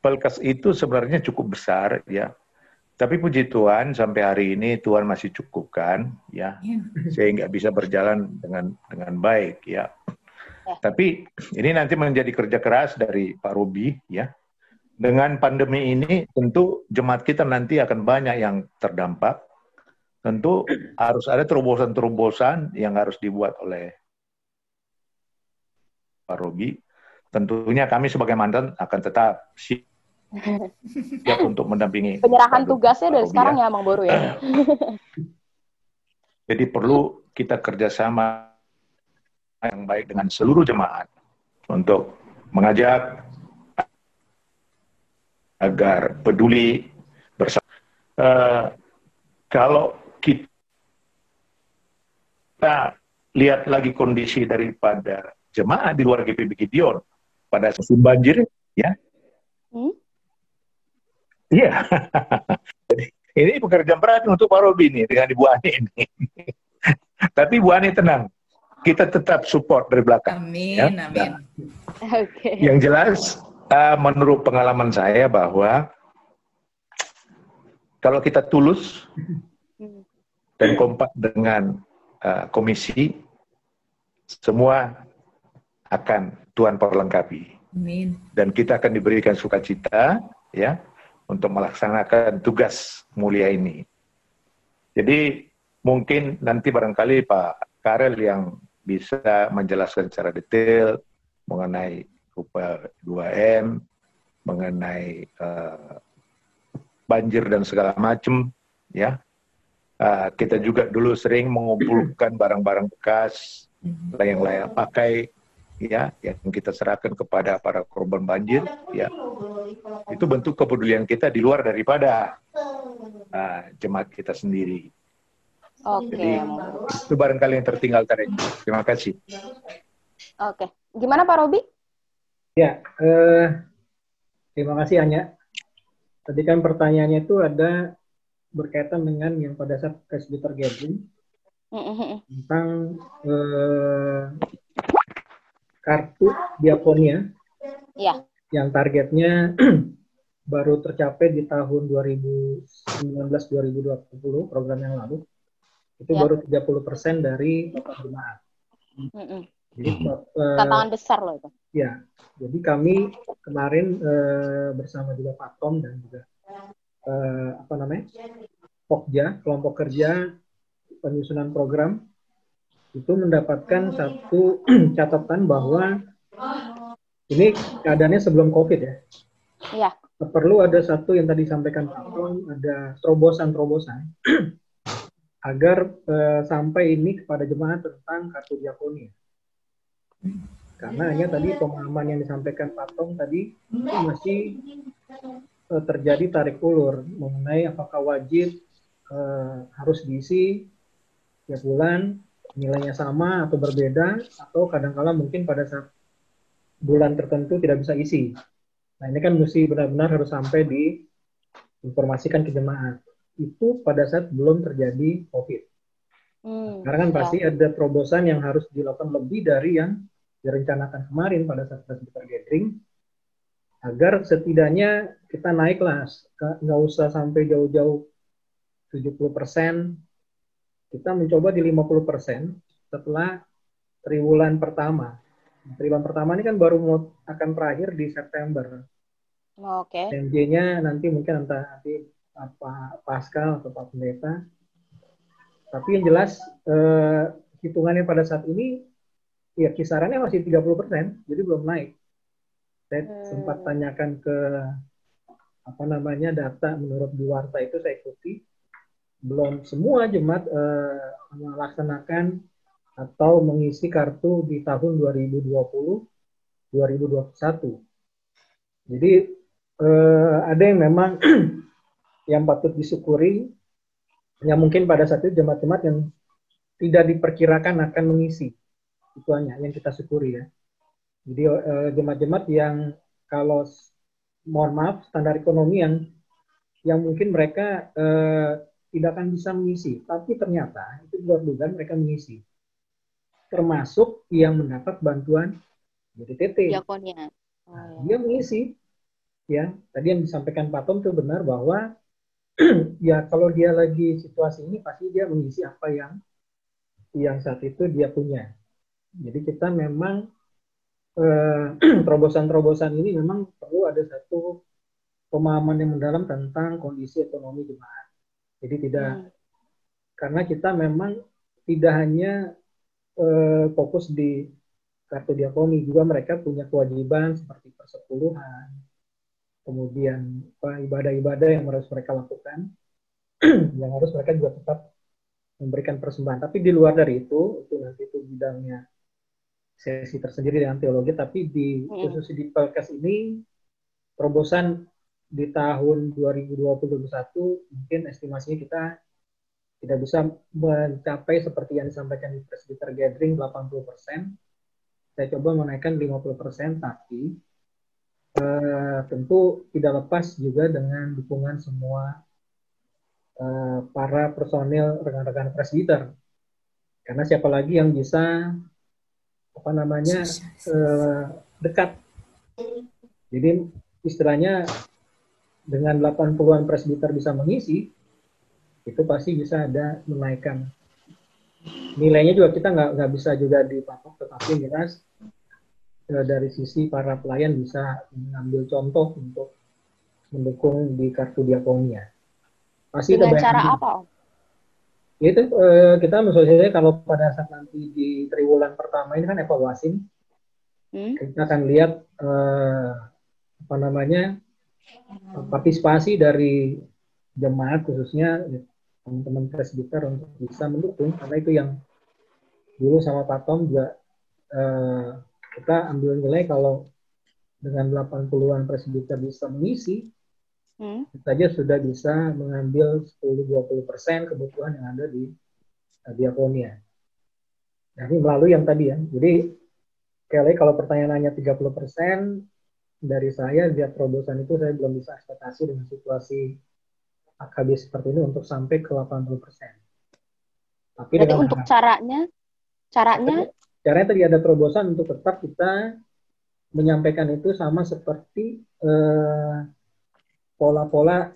pelkes itu sebenarnya cukup besar ya. Tapi puji Tuhan sampai hari ini Tuhan masih cukupkan ya, yeah. sehingga bisa berjalan dengan dengan baik ya. ya. Tapi ini nanti menjadi kerja keras dari Pak Robi ya dengan pandemi ini tentu jemaat kita nanti akan banyak yang terdampak. Tentu harus ada terobosan-terobosan yang harus dibuat oleh Pak Robi. Tentunya kami sebagai mantan akan tetap siap untuk mendampingi. Penyerahan tugasnya dari sekarang ya, Mang Boru ya. Jadi perlu kita kerjasama yang baik dengan seluruh jemaat untuk mengajak agar peduli bersama. Uh, kalau kita lihat lagi kondisi daripada jemaah di luar GPB Gideon pada musim banjir, ya. Hmm? Iya. Jadi ini pekerjaan berat untuk Pak Robi nih dengan Ibu Ani ini. Tapi Ibu Ani tenang, kita tetap support dari belakang. Amin, ya? amin. Nah, okay. Yang jelas, uh, menurut pengalaman saya bahwa kalau kita tulus dan kompak dengan uh, komisi, semua akan Tuhan perlengkapi. Amin. Dan kita akan diberikan sukacita, ya, untuk melaksanakan tugas mulia ini. Jadi mungkin nanti barangkali Pak Karel yang bisa menjelaskan secara detail mengenai upah 2M, mengenai uh, banjir dan segala macam, ya. Uh, kita juga dulu sering mengumpulkan barang-barang bekas, layang-layang pakai, ya yang kita serahkan kepada para korban banjir ya itu bentuk kepedulian kita di luar daripada uh, jemaat kita sendiri. Oke. Okay. Jadi itu barangkali yang tertinggal tadi. Terima kasih. Oke. Okay. Gimana Pak Robi? Ya, eh, terima kasih Anya. Tadi kan pertanyaannya itu ada berkaitan dengan yang pada saat presbyter gathering tentang eh, kartu diakonia ya. yang targetnya baru tercapai di tahun 2019-2020 program yang lalu itu ya. baru 30 persen dari total jemaat. Mm Jadi uh, tantangan besar loh itu. Ya, jadi kami kemarin uh, bersama juga Pak Tom dan juga uh, apa namanya Pokja kelompok kerja penyusunan program itu mendapatkan satu catatan bahwa ini keadaannya sebelum COVID ya. Iya. Perlu ada satu yang tadi disampaikan Pak Pon, ada terobosan-terobosan agar uh, sampai ini kepada jemaat tentang kartu diakonia. Karena hanya tadi pemahaman yang disampaikan Pak Tong tadi masih uh, terjadi tarik ulur mengenai apakah wajib uh, harus diisi tiap bulan nilainya sama atau berbeda atau kadang-kala mungkin pada saat bulan tertentu tidak bisa isi. Nah ini kan mesti benar-benar harus sampai diinformasikan ke jemaat. Itu pada saat belum terjadi COVID. Hmm, Karena kan ya. pasti ada terobosan yang harus dilakukan lebih dari yang direncanakan kemarin pada saat presbyter gathering agar setidaknya kita naiklah nggak usah sampai jauh-jauh 70 persen kita mencoba di 50% setelah triwulan pertama. Triwulan pertama ini kan baru mau akan terakhir di September. Oh, Oke. Okay. MJ-nya nanti mungkin entah nanti apa Pascal atau Pak Pendeta. Tapi yang jelas eh, hitungannya pada saat ini ya kisarannya masih 30%, jadi belum naik. Saya hmm. sempat tanyakan ke apa namanya data menurut Biwarta itu saya ikuti belum semua jemaat uh, melaksanakan atau mengisi kartu di tahun 2020 2021. Jadi uh, ada yang memang yang patut disyukuri yang mungkin pada saat itu jemaat-jemaat yang tidak diperkirakan akan mengisi. Itu hanya yang kita syukuri ya. Jadi uh, jemaat-jemaat yang kalau mohon maaf standar ekonomi yang yang mungkin mereka uh, tidak akan bisa mengisi. Tapi ternyata itu luar dugaan mereka mengisi. Termasuk yang mendapat bantuan dari TT. Diakonia. Oh, ya. Dia mengisi. Ya, tadi yang disampaikan Pak Tom itu benar bahwa ya kalau dia lagi situasi ini pasti dia mengisi apa yang yang saat itu dia punya. Jadi kita memang eh, terobosan-terobosan ini memang perlu ada satu pemahaman yang mendalam tentang kondisi ekonomi jemaat. Jadi tidak hmm. karena kita memang tidak hanya uh, fokus di kartu diakoni, juga mereka punya kewajiban seperti persepuluhan, kemudian ibadah-ibadah yang harus mereka lakukan, yang harus mereka juga tetap memberikan persembahan. Tapi di luar dari itu, itu nanti itu bidangnya sesi tersendiri dengan teologi, tapi di hmm. khusus di podcast ini terobosan di tahun 2021 mungkin estimasinya kita tidak bisa mencapai seperti yang disampaikan di presbyter gathering 80 persen. Saya coba menaikkan 50 persen, tapi eh, tentu tidak lepas juga dengan dukungan semua eh, para personil rekan-rekan presbyter. Karena siapa lagi yang bisa apa namanya eh, dekat. Jadi istilahnya dengan 80-an presbiter bisa mengisi, itu pasti bisa ada menaikkan nilainya juga kita nggak nggak bisa juga dipatok tetapi jelas e, dari sisi para pelayan bisa mengambil contoh untuk mendukung di kartu diakonia. Pasti Dengan cara apa Om? Itu e, kita misalnya kalau pada saat nanti di triwulan pertama ini kan evaluasi, hmm? kita akan lihat e, apa namanya partisipasi dari jemaat khususnya teman-teman presbiter untuk bisa mendukung karena itu yang dulu sama Pak Tom juga eh, kita ambil nilai kalau dengan 80-an presbiter bisa mengisi hmm. saja sudah bisa mengambil 10-20 persen kebutuhan yang ada di uh, diakonia. Nah, ini melalui yang tadi ya. Jadi sekali kalau pertanyaannya 30 persen dari saya lihat terobosan itu saya belum bisa ekspektasi dengan situasi AKB seperti ini untuk sampai ke 80 persen. Tapi Jadi untuk caranya, caranya? Caranya tadi ada terobosan untuk tetap kita menyampaikan itu sama seperti eh, pola-pola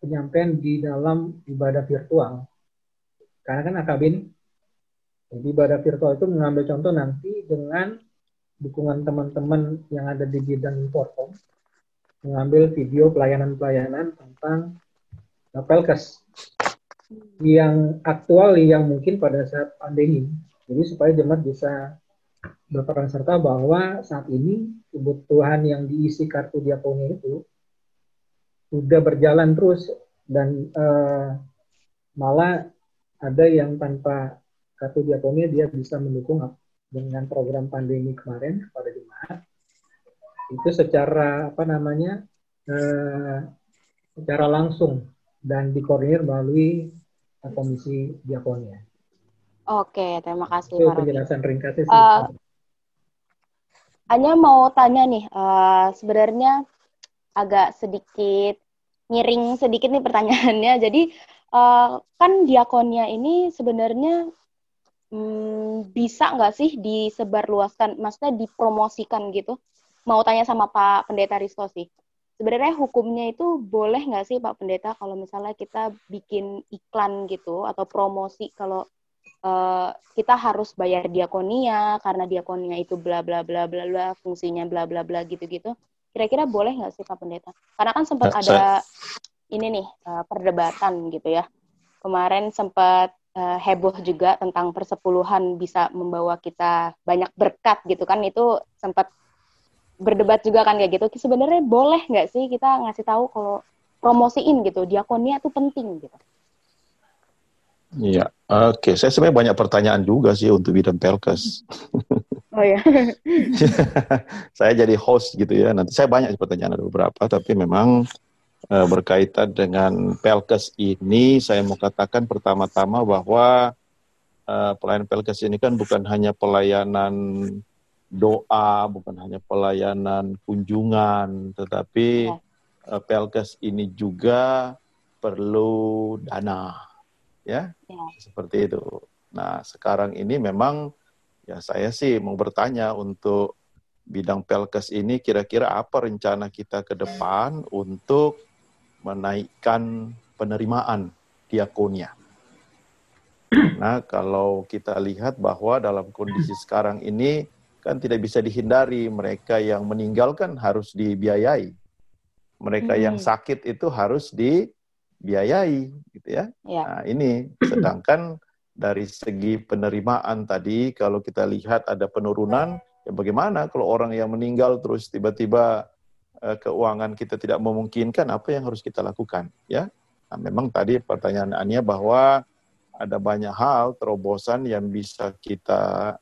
penyampaian di dalam ibadah virtual. Karena kan AKB ini, jadi ibadah virtual itu mengambil contoh nanti dengan dukungan teman-teman yang ada di bidang inform, mengambil video pelayanan-pelayanan tentang Pelkes yang aktual yang mungkin pada saat pandemi. Jadi supaya jemaat bisa berperan serta bahwa saat ini kebutuhan yang diisi kartu diakonia itu sudah berjalan terus dan uh, malah ada yang tanpa kartu diakonia dia bisa mendukung dengan program pandemi kemarin kepada jemaat itu secara apa namanya uh, secara langsung dan dikoordinir melalui Komisi Diakonia. Oke, terima kasih. Itu penjelasan ringkasnya. Uh, hanya mau tanya nih, uh, sebenarnya agak sedikit ngiring sedikit nih pertanyaannya. Jadi uh, kan diakonia ini sebenarnya hmm, bisa nggak sih disebarluaskan, maksudnya dipromosikan gitu? Mau tanya sama Pak Pendeta Risto sih sebenarnya hukumnya itu boleh nggak sih Pak Pendeta kalau misalnya kita bikin iklan gitu atau promosi kalau uh, kita harus bayar diakonia karena diakonia itu bla bla bla bla bla fungsinya bla bla bla gitu-gitu. Kira-kira boleh nggak sih Pak Pendeta? Karena kan sempat ada ini nih uh, perdebatan gitu ya. Kemarin sempat uh, heboh juga tentang persepuluhan bisa membawa kita banyak berkat gitu kan itu sempat berdebat juga kan kayak gitu. Sebenarnya boleh nggak sih kita ngasih tahu kalau promosiin gitu, diakonia itu penting gitu. Iya, oke. Okay. Saya sebenarnya banyak pertanyaan juga sih untuk bidang Pelkes. Oh ya. saya jadi host gitu ya. Nanti saya banyak pertanyaan ada beberapa, tapi memang uh, berkaitan dengan Pelkes ini, saya mau katakan pertama-tama bahwa uh, pelayanan Pelkes ini kan bukan hanya pelayanan doa, bukan hanya pelayanan kunjungan, tetapi ya. Pelkes ini juga perlu dana, ya, ya, seperti itu. Nah, sekarang ini memang ya saya sih mau bertanya untuk bidang Pelkes ini kira-kira apa rencana kita ke depan untuk menaikkan penerimaan diakonia. Nah, kalau kita lihat bahwa dalam kondisi sekarang ini kan tidak bisa dihindari mereka yang meninggalkan harus dibiayai. Mereka hmm. yang sakit itu harus dibiayai gitu ya. ya. Nah, ini sedangkan dari segi penerimaan tadi kalau kita lihat ada penurunan ya bagaimana kalau orang yang meninggal terus tiba-tiba uh, keuangan kita tidak memungkinkan apa yang harus kita lakukan ya. Nah, memang tadi pertanyaannya bahwa ada banyak hal terobosan yang bisa kita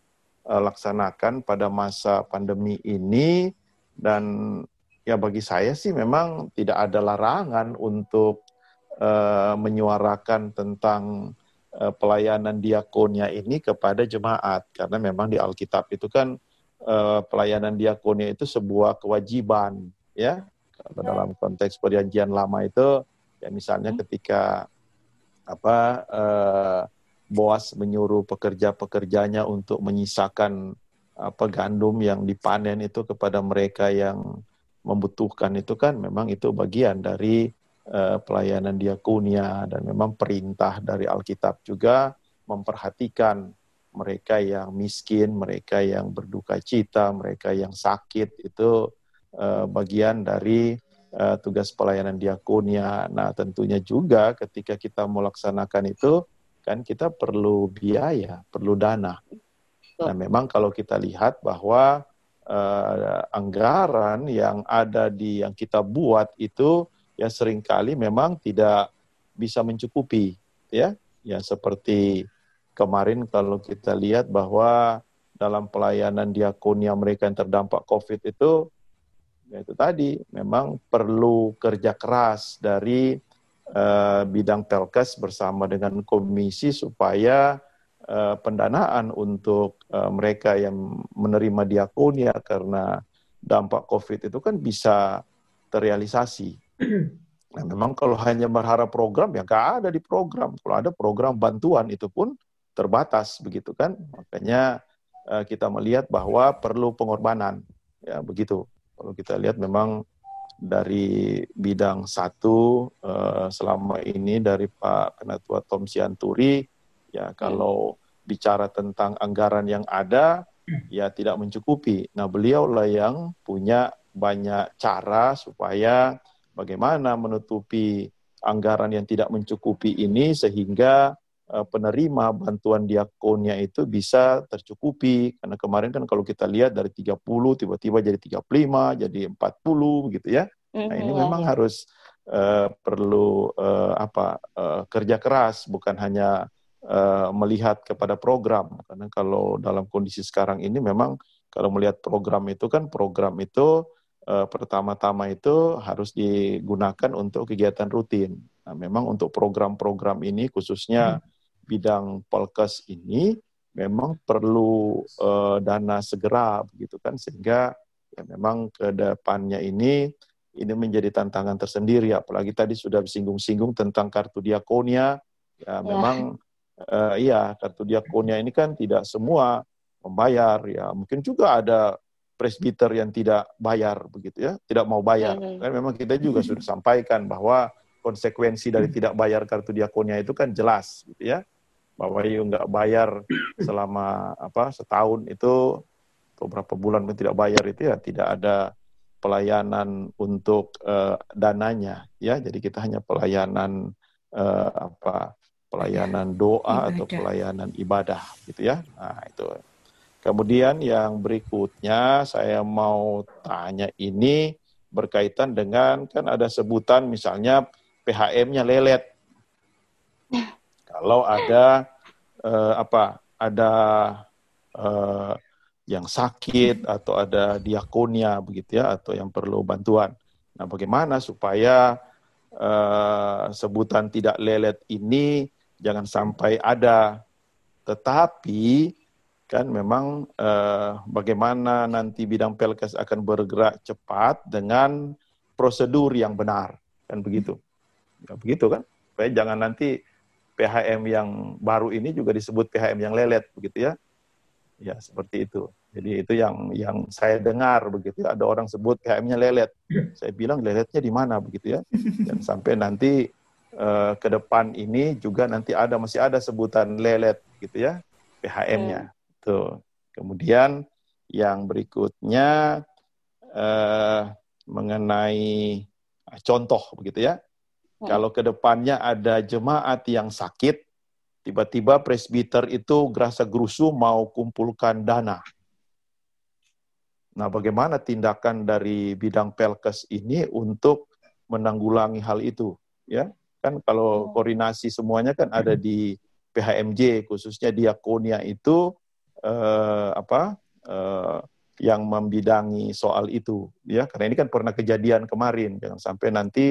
uh, laksanakan pada masa pandemi ini dan ya bagi saya sih memang tidak ada larangan untuk uh, menyuarakan tentang pelayanan diakonia ini kepada jemaat. Karena memang di Alkitab itu kan uh, pelayanan diakonia itu sebuah kewajiban ya. Kalau dalam konteks perjanjian lama itu ya misalnya hmm. ketika apa uh, Boas menyuruh pekerja-pekerjanya untuk menyisakan apa gandum yang dipanen itu kepada mereka yang membutuhkan itu kan memang itu bagian dari pelayanan diakonia dan memang perintah dari Alkitab juga memperhatikan mereka yang miskin, mereka yang berduka cita, mereka yang sakit itu uh, bagian dari uh, tugas pelayanan diakonia. Nah, tentunya juga ketika kita melaksanakan itu kan kita perlu biaya, perlu dana. Nah, memang kalau kita lihat bahwa uh, anggaran yang ada di yang kita buat itu ya sering kali memang tidak bisa mencukupi, ya. Ya seperti kemarin kalau kita lihat bahwa dalam pelayanan diakonia mereka yang terdampak COVID itu, ya itu tadi memang perlu kerja keras dari uh, bidang Pelkes bersama dengan komisi supaya uh, pendanaan untuk uh, mereka yang menerima diakonia karena dampak COVID itu kan bisa terrealisasi. Nah, memang kalau hanya berharap program ya nggak ada di program. Kalau ada program bantuan itu pun terbatas begitu kan. Makanya uh, kita melihat bahwa perlu pengorbanan ya begitu. Kalau kita lihat memang dari bidang satu uh, selama ini dari Pak Kenatua Tom Sianturi ya kalau bicara tentang anggaran yang ada ya tidak mencukupi. Nah beliau lah yang punya banyak cara supaya bagaimana menutupi anggaran yang tidak mencukupi ini sehingga uh, penerima bantuan diakonnya itu bisa tercukupi. Karena kemarin kan kalau kita lihat dari 30 tiba-tiba jadi 35 jadi 40 gitu ya. Nah ini mm-hmm, memang ya. harus uh, perlu uh, apa uh, kerja keras bukan hanya uh, melihat kepada program. Karena kalau dalam kondisi sekarang ini memang kalau melihat program itu kan program itu uh, pertama-tama itu harus digunakan untuk kegiatan rutin. Nah, memang untuk program-program ini khususnya hmm. bidang polkes ini memang perlu uh, dana segera begitu kan? Sehingga ya memang ke depannya ini ini menjadi tantangan tersendiri. Apalagi tadi sudah singgung-singgung tentang kartu diakonia. Ya, ya. memang uh, iya kartu diakonia ini kan tidak semua membayar. Ya mungkin juga ada presbiter yang tidak bayar begitu ya. Tidak mau bayar. Hmm. kan memang kita juga sudah sampaikan bahwa konsekuensi dari tidak bayar kartu diakonia itu kan jelas gitu ya. Bahwa you nggak bayar selama apa setahun itu atau berapa bulan pun tidak bayar itu ya tidak ada pelayanan untuk uh, dananya ya. Jadi kita hanya pelayanan uh, apa pelayanan doa ibadah. atau pelayanan ibadah gitu ya. Nah itu kemudian yang berikutnya saya mau tanya ini berkaitan dengan kan ada sebutan misalnya PHM-nya lelet kalau ada uh, apa ada uh, yang sakit atau ada diakonia begitu ya atau yang perlu bantuan. Nah, bagaimana supaya uh, sebutan tidak lelet ini jangan sampai ada tetapi kan memang uh, bagaimana nanti bidang Pelkes akan bergerak cepat dengan prosedur yang benar kan begitu. Ya, begitu kan? Supaya jangan nanti PHM yang baru ini juga disebut PHM yang lelet begitu ya. Ya, seperti itu. Jadi itu yang yang saya dengar begitu ya. Ada orang sebut PHM-nya lelet. Saya bilang leletnya di mana begitu ya. Dan sampai nanti uh, ke depan ini juga nanti ada masih ada sebutan lelet gitu ya PHM-nya. Hmm. Tuh. Kemudian yang berikutnya uh, mengenai contoh begitu ya. Hmm. Kalau ke depannya ada jemaat yang sakit, tiba-tiba presbiter itu gerasa gerusu mau kumpulkan dana. Nah, bagaimana tindakan dari bidang Pelkes ini untuk menanggulangi hal itu? Ya, kan kalau hmm. koordinasi semuanya kan ada di PHMJ, khususnya diakonia itu eh, apa eh, yang membidangi soal itu, ya. Karena ini kan pernah kejadian kemarin, jangan sampai nanti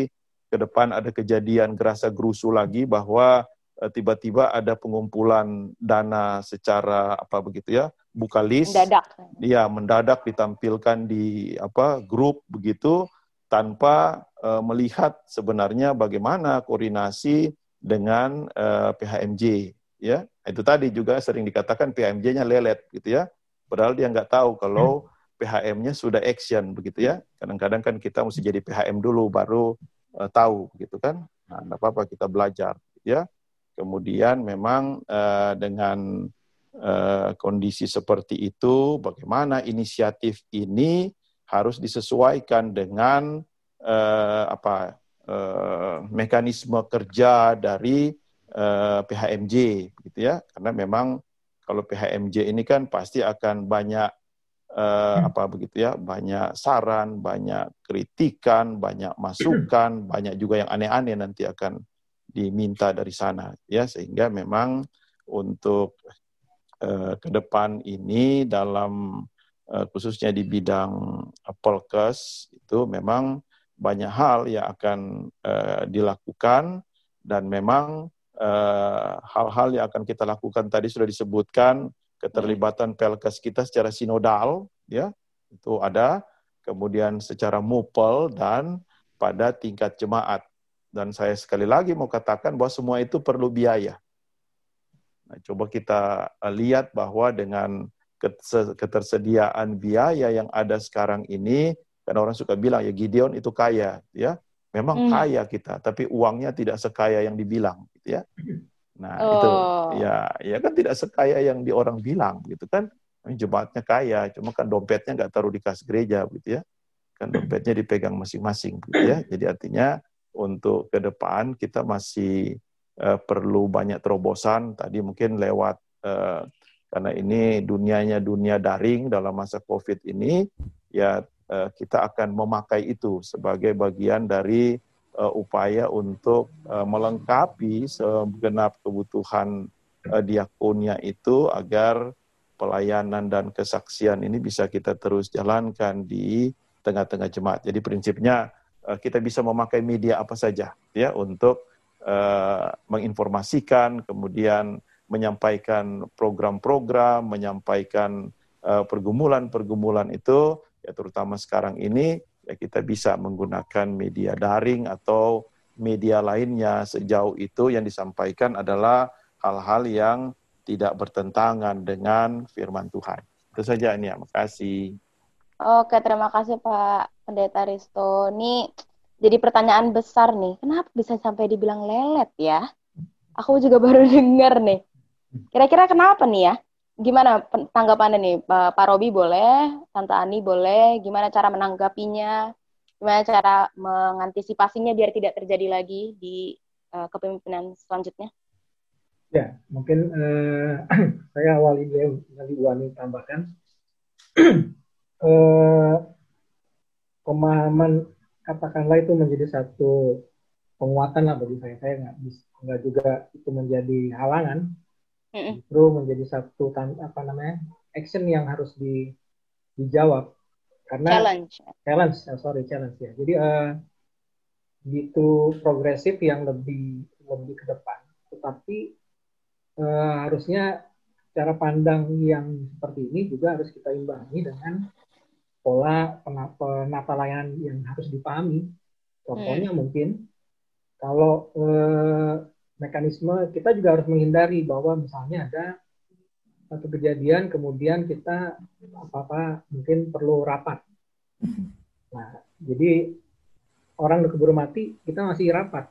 ke depan ada kejadian gerasa gerusu lagi bahwa eh, tiba-tiba ada pengumpulan dana secara apa begitu ya buka list. Mendadak. Ya mendadak ditampilkan di apa grup begitu tanpa uh, melihat sebenarnya bagaimana koordinasi dengan uh, PHMJ ya itu tadi juga sering dikatakan PHMJ-nya lelet gitu ya. Padahal dia nggak tahu kalau hmm. PHM-nya sudah action begitu ya. Kadang-kadang kan kita mesti jadi PHM dulu baru uh, tahu gitu kan. Nah apa-apa kita belajar ya. Kemudian memang uh, dengan uh, kondisi seperti itu bagaimana inisiatif ini harus disesuaikan dengan uh, apa uh, mekanisme kerja dari uh, PHMJ gitu ya. Karena memang kalau PHMJ ini kan pasti akan banyak uh, apa begitu ya banyak saran banyak kritikan banyak masukan banyak juga yang aneh-aneh nanti akan diminta dari sana ya. Sehingga memang untuk uh, ke depan ini dalam uh, khususnya di bidang Polkes itu memang banyak hal yang akan uh, dilakukan dan memang hal-hal uh, yang akan kita lakukan tadi sudah disebutkan keterlibatan Pelkes kita secara sinodal ya itu ada kemudian secara mupel dan pada tingkat jemaat dan saya sekali lagi mau katakan bahwa semua itu perlu biaya. Nah, coba kita eh, lihat bahwa dengan ketersediaan biaya yang ada sekarang ini, kan orang suka bilang ya Gideon itu kaya, ya. Memang hmm. kaya kita, tapi uangnya tidak sekaya yang dibilang, gitu ya. Nah, oh. itu ya ya kan tidak sekaya yang di orang bilang gitu kan. Jemaatnya kaya, cuma kan dompetnya nggak taruh di kas gereja gitu ya. Kan dompetnya dipegang masing-masing gitu ya. Jadi artinya untuk ke depan kita masih uh, perlu banyak terobosan tadi mungkin lewat uh, karena ini dunianya dunia daring dalam masa Covid ini ya uh, kita akan memakai itu sebagai bagian dari uh, upaya untuk uh, melengkapi segenap kebutuhan uh, diakonia itu agar pelayanan dan kesaksian ini bisa kita terus jalankan di tengah-tengah jemaat. Jadi prinsipnya uh, kita bisa memakai media apa saja ya untuk uh, menginformasikan, kemudian menyampaikan program-program, menyampaikan pergumulan-pergumulan itu ya terutama sekarang ini ya kita bisa menggunakan media daring atau media lainnya sejauh itu yang disampaikan adalah hal-hal yang tidak bertentangan dengan firman Tuhan. Itu saja ini ya, makasih. Oke, terima kasih Pak Pendeta Risto. Ini jadi pertanyaan besar nih, kenapa bisa sampai dibilang lelet ya? Aku juga baru dengar nih. Kira-kira kenapa nih ya? Gimana tanggapannya nih Pak Robi boleh, Tante Ani boleh, gimana cara menanggapinya, gimana cara mengantisipasinya biar tidak terjadi lagi di uh, kepemimpinan selanjutnya? Ya, mungkin uh, saya awali dulu nanti Wani tambahkan uh, pemahaman katakanlah itu menjadi satu penguatan lah bagi saya. Saya nggak nggak juga itu menjadi halangan justru menjadi satu apa namanya action yang harus di, dijawab. Karena challenge. Challenge uh, sorry challenge ya. Jadi uh, gitu progresif yang lebih lebih ke depan. Tetapi uh, harusnya cara pandang yang seperti ini juga harus kita imbangi dengan pola penata layanan yang harus dipahami. Contohnya hmm. mungkin kalau uh, mekanisme kita juga harus menghindari bahwa misalnya ada satu kejadian kemudian kita apa-apa mungkin perlu rapat. Nah, jadi orang udah keburu mati, kita masih rapat.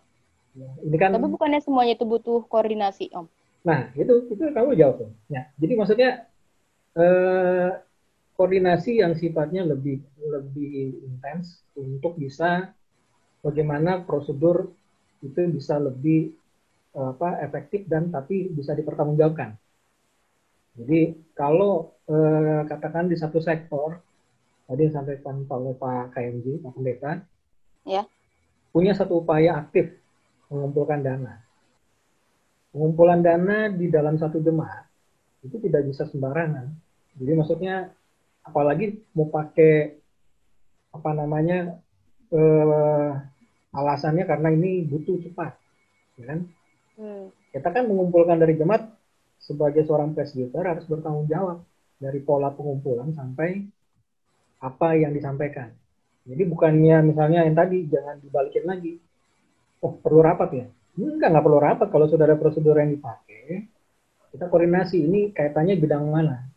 Ini kan Tapi bukannya semuanya itu butuh koordinasi, Om. Nah, itu itu kamu jawab. Ya, jadi maksudnya eh, koordinasi yang sifatnya lebih lebih intens untuk bisa bagaimana prosedur itu bisa lebih apa efektif dan tapi bisa dipertanggungjawabkan. Jadi kalau eh, katakan di satu sektor tadi yang sampaikan oleh Pak KMG, Pak Pendeta, ya. punya satu upaya aktif mengumpulkan dana. Pengumpulan dana di dalam satu jemaat itu tidak bisa sembarangan. Jadi maksudnya apalagi mau pakai apa namanya eh, alasannya karena ini butuh cepat, ya kan? Hmm. kita kan mengumpulkan dari jemaat sebagai seorang presbiter harus bertanggung jawab dari pola pengumpulan sampai apa yang disampaikan. Jadi bukannya misalnya yang tadi jangan dibalikin lagi. Oh perlu rapat ya? Enggak, nggak perlu rapat. Kalau sudah ada prosedur yang dipakai, kita koordinasi. Ini kaitannya bidang mana?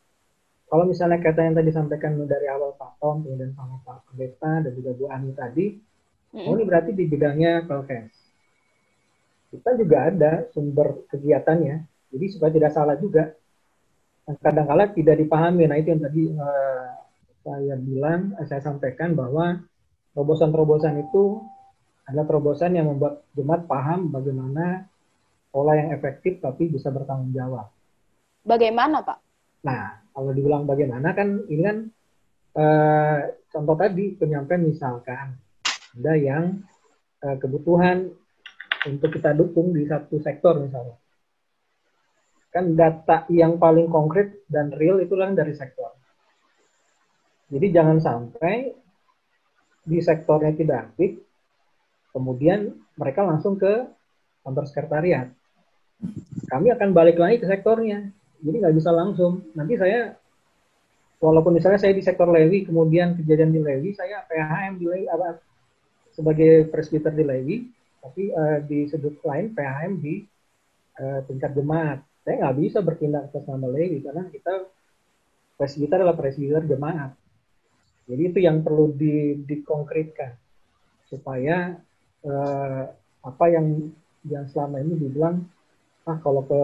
Kalau misalnya kaitan yang tadi disampaikan dari awal Pak Tom, kemudian sama Pak Pendeta, dan juga Bu Ani tadi, mm-hmm. oh ini berarti di bidangnya Pelkes. Kita juga ada sumber kegiatannya, jadi supaya tidak salah juga. Kadang-kala tidak dipahami. Nah itu yang tadi uh, saya bilang, eh, saya sampaikan bahwa terobosan-terobosan itu adalah terobosan yang membuat jemaat paham bagaimana pola yang efektif tapi bisa bertanggung jawab. Bagaimana Pak? Nah, kalau dibilang bagaimana kan ini kan eh, contoh tadi penyampaian misalkan ada yang eh, kebutuhan untuk kita dukung di satu sektor misalnya. Kan data yang paling konkret dan real itu kan dari sektor. Jadi jangan sampai di sektornya tidak aktif, kemudian mereka langsung ke kantor sekretariat. Kami akan balik lagi ke sektornya, jadi nggak bisa langsung. Nanti saya, walaupun misalnya saya di sektor Lewi, kemudian kejadian di Lewi, saya PHM di Lewi, sebagai presbiter di Lewi, tapi uh, di sudut lain PHM di uh, tingkat jemaat. Saya nggak bisa bertindak atas nama Lewi karena kita presbiter adalah presbiter jemaat. Jadi itu yang perlu di, dikonkretkan supaya eh, apa yang yang selama ini dibilang ah kalau ke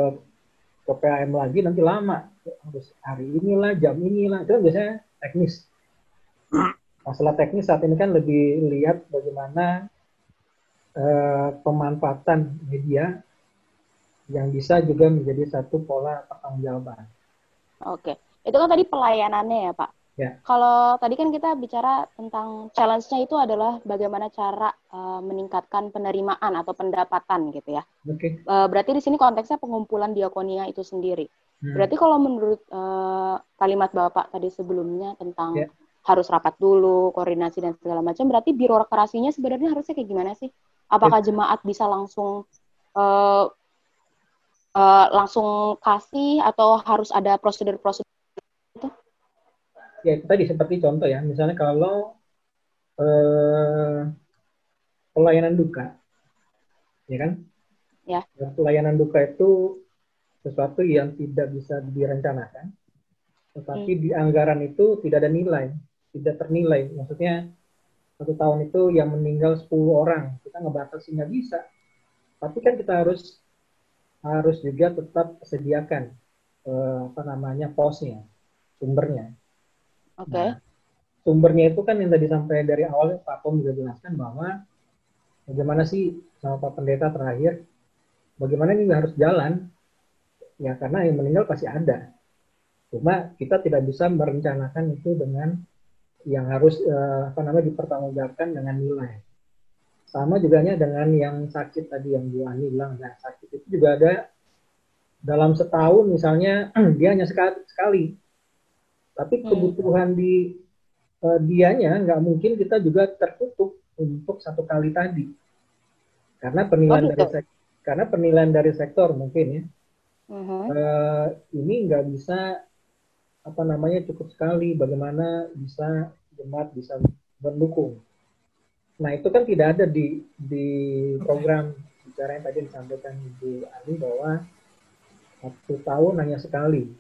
ke PAM lagi nanti lama harus hari inilah jam inilah itu kan biasanya teknis masalah teknis saat ini kan lebih lihat bagaimana eh, pemanfaatan media yang bisa juga menjadi satu pola pertanggungjawaban. Oke, itu kan tadi pelayanannya ya Pak. Ya. Kalau tadi kan kita bicara tentang challenge-nya itu adalah bagaimana cara uh, meningkatkan penerimaan atau pendapatan gitu ya. Oke. Okay. Uh, berarti di sini konteksnya pengumpulan diakonia itu sendiri. Hmm. Berarti kalau menurut uh, kalimat Bapak tadi sebelumnya tentang ya. harus rapat dulu, koordinasi dan segala macam, berarti birokrasinya sebenarnya harusnya kayak gimana sih? Apakah ya. jemaat bisa langsung uh, uh, langsung kasih atau harus ada prosedur-prosedur ya itu tadi seperti contoh ya. Misalnya kalau eh, pelayanan duka ya kan? Ya pelayanan duka itu sesuatu yang tidak bisa direncanakan tetapi hmm. di anggaran itu tidak ada nilai tidak ternilai. Maksudnya satu tahun itu yang meninggal 10 orang kita ngebatasi nggak bisa tapi kan kita harus harus juga tetap sediakan eh, apa namanya posnya sumbernya Oke. Okay. Nah, sumbernya itu kan yang tadi sampai dari awal Pak Pom juga jelaskan bahwa bagaimana sih sama Pak Pendeta terakhir, bagaimana ini harus jalan, ya karena yang meninggal pasti ada. Cuma kita tidak bisa merencanakan itu dengan yang harus uh, apa namanya dipertanggungjawabkan dengan nilai. Sama juga dengan yang sakit tadi yang Bu Ani bilang, nah sakit itu juga ada dalam setahun misalnya dia hanya sekali, sekali tapi hmm. kebutuhan di uh, dianya nggak mungkin kita juga tertutup untuk satu kali tadi. Karena penilaian oh, dari sektor, karena penilaian dari sektor mungkin ya. Uh-huh. Uh, ini nggak bisa apa namanya cukup sekali bagaimana bisa jemaat bisa mendukung. Nah itu kan tidak ada di di program bicara yang tadi disampaikan Ibu Ali bahwa satu tahun hanya sekali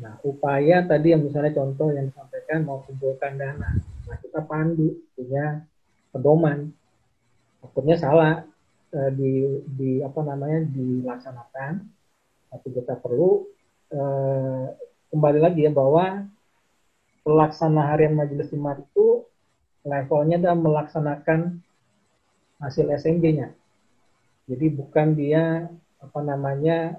Nah, upaya tadi yang misalnya contoh yang disampaikan mau kumpulkan dana. Nah, kita pandu punya pedoman. Akhirnya salah eh, di di apa namanya dilaksanakan. Tapi kita perlu eh, kembali lagi ya bahwa pelaksana harian majelis jemaat itu levelnya adalah melaksanakan hasil SMG-nya. Jadi bukan dia apa namanya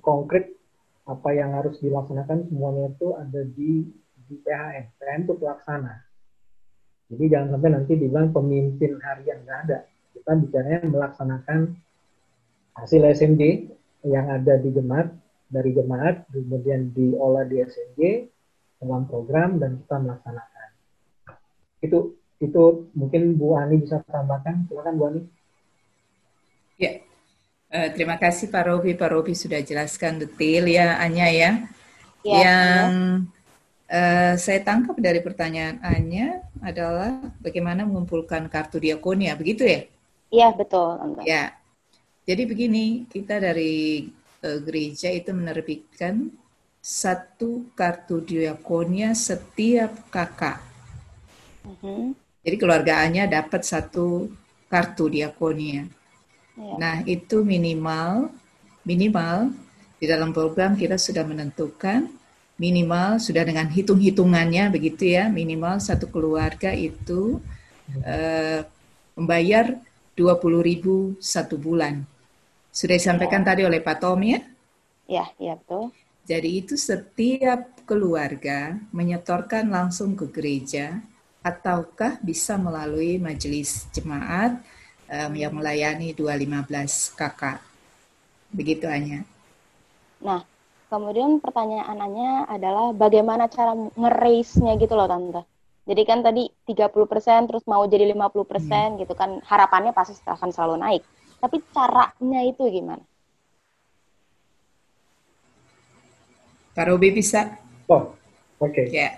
konkret apa yang harus dilaksanakan semuanya itu ada di di PHN. PHN itu pelaksana. Jadi jangan sampai nanti dibilang pemimpin harian nggak ada. Kita bicaranya melaksanakan hasil SMJ yang ada di jemaat dari jemaat kemudian diolah di SMJ dalam program dan kita melaksanakan. Itu itu mungkin Bu Ani bisa tambahkan. Silakan Bu Ani. Ya, Uh, terima kasih Pak Robi. Pak Robi sudah jelaskan detail ya, Anya ya. ya yang ya. Uh, saya tangkap dari pertanyaan Anya adalah bagaimana mengumpulkan kartu diakonia, begitu ya? Iya betul. Anda. Ya. Jadi begini, kita dari gereja itu menerbitkan satu kartu diakonia setiap kakak. Mm-hmm. Jadi keluargaannya dapat satu kartu diakonia. Ya. Nah, itu minimal minimal di dalam program kita sudah menentukan minimal sudah dengan hitung-hitungannya begitu ya, minimal satu keluarga itu uh, membayar 20.000 satu bulan. Sudah disampaikan ya. tadi oleh Pak Tom ya? Ya, ya betul. Jadi itu setiap keluarga menyetorkan langsung ke gereja ataukah bisa melalui majelis jemaat um, yang melayani 215 kakak. Begitu hanya. Nah, kemudian pertanyaannya adalah bagaimana cara ngeraise-nya gitu loh Tante. Jadi kan tadi 30% terus mau jadi 50% hmm. gitu kan harapannya pasti akan selalu naik. Tapi caranya itu gimana? Pak Robi bisa? Oh, oke. Okay. Ya. Yeah.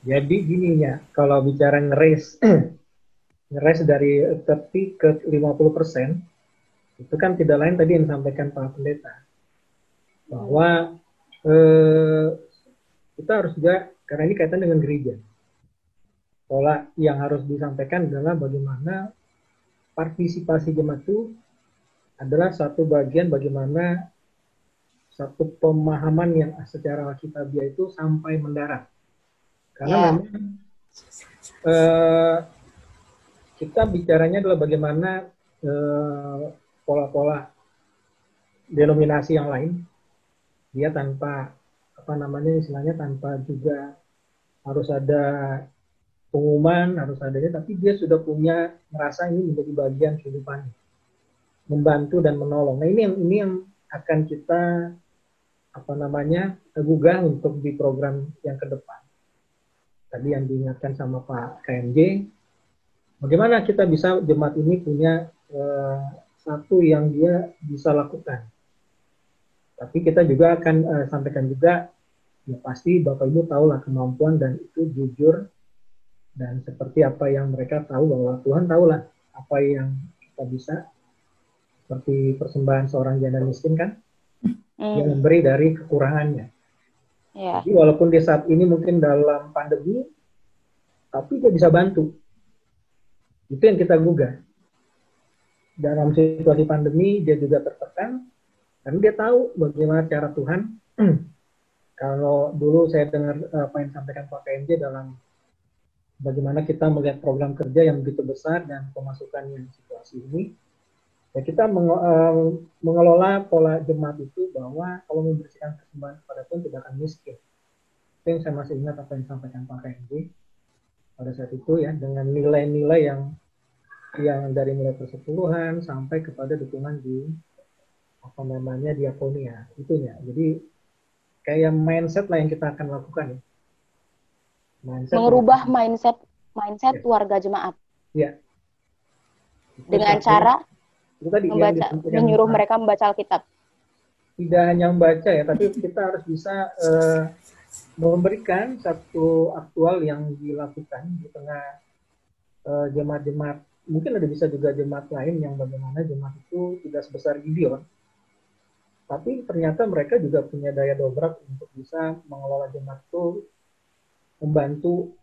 Jadi gini ya, kalau bicara ngeraise ngeres dari 30 ke 50 persen, itu kan tidak lain tadi yang disampaikan Pak Pendeta. Bahwa eh, kita harus juga, karena ini kaitan dengan gereja. Pola yang harus disampaikan adalah bagaimana partisipasi jemaat itu adalah satu bagian bagaimana satu pemahaman yang secara alkitabiah itu sampai mendarat. Karena yeah. memang eh, kita bicaranya adalah bagaimana eh, pola-pola denominasi yang lain dia tanpa apa namanya istilahnya tanpa juga harus ada pengumuman harus adanya tapi dia sudah punya merasa ini menjadi bagian kehidupan membantu dan menolong nah ini yang ini yang akan kita apa namanya gugah untuk di program yang ke depan tadi yang diingatkan sama Pak KMJ bagaimana kita bisa jemaat ini punya uh, satu yang dia bisa lakukan. Tapi kita juga akan uh, sampaikan juga, ya pasti Bapak Ibu tahulah kemampuan dan itu jujur dan seperti apa yang mereka tahu bahwa Tuhan tahulah apa yang kita bisa. Seperti persembahan seorang janda miskin kan, mm. yang memberi dari kekurangannya. Yeah. Jadi walaupun di saat ini mungkin dalam pandemi, tapi dia bisa bantu itu yang kita gugah. Dalam situasi pandemi dia juga tertekan karena dia tahu bagaimana cara Tuhan. Kalau dulu saya dengar eh, apa yang disampaikan Pak PNJ dalam bagaimana kita melihat program kerja yang begitu besar dan pemasukan yang situasi ini, ya kita eh, mengelola pola jemaat itu bahwa kalau membersihkan persembahan kepada Tuhan tidak akan miskin. Itu yang saya masih ingat apa yang disampaikan Pak PNJ pada saat itu ya dengan nilai-nilai yang yang dari nilai persepuluhan sampai kepada dukungan di apa namanya diakonia itunya. Jadi kayak mindset lah yang kita akan lakukan ya mindset mengubah mindset mindset ya. warga jemaat. Ya. Dengan cara itu tadi membaca, menyuruh mereka membaca Alkitab. Tidak hanya membaca ya tapi kita harus bisa uh, memberikan satu aktual yang dilakukan di tengah uh, jemaat-jemaat. Mungkin ada bisa juga jemaat lain yang bagaimana jemaat itu tidak sebesar Gideon. Tapi ternyata mereka juga punya daya dobrak untuk bisa mengelola jemaat itu membantu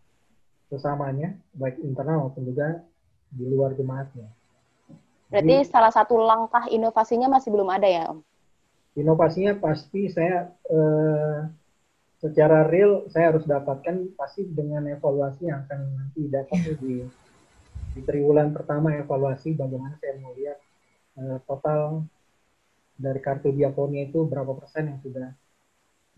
sesamanya baik internal maupun juga di luar jemaatnya. Berarti Jadi, salah satu langkah inovasinya masih belum ada ya Om? Inovasinya pasti saya eh, secara real saya harus dapatkan pasti dengan evaluasi yang akan nanti datang di di triwulan pertama evaluasi bagaimana saya melihat uh, total dari kartu diakonia itu berapa persen yang sudah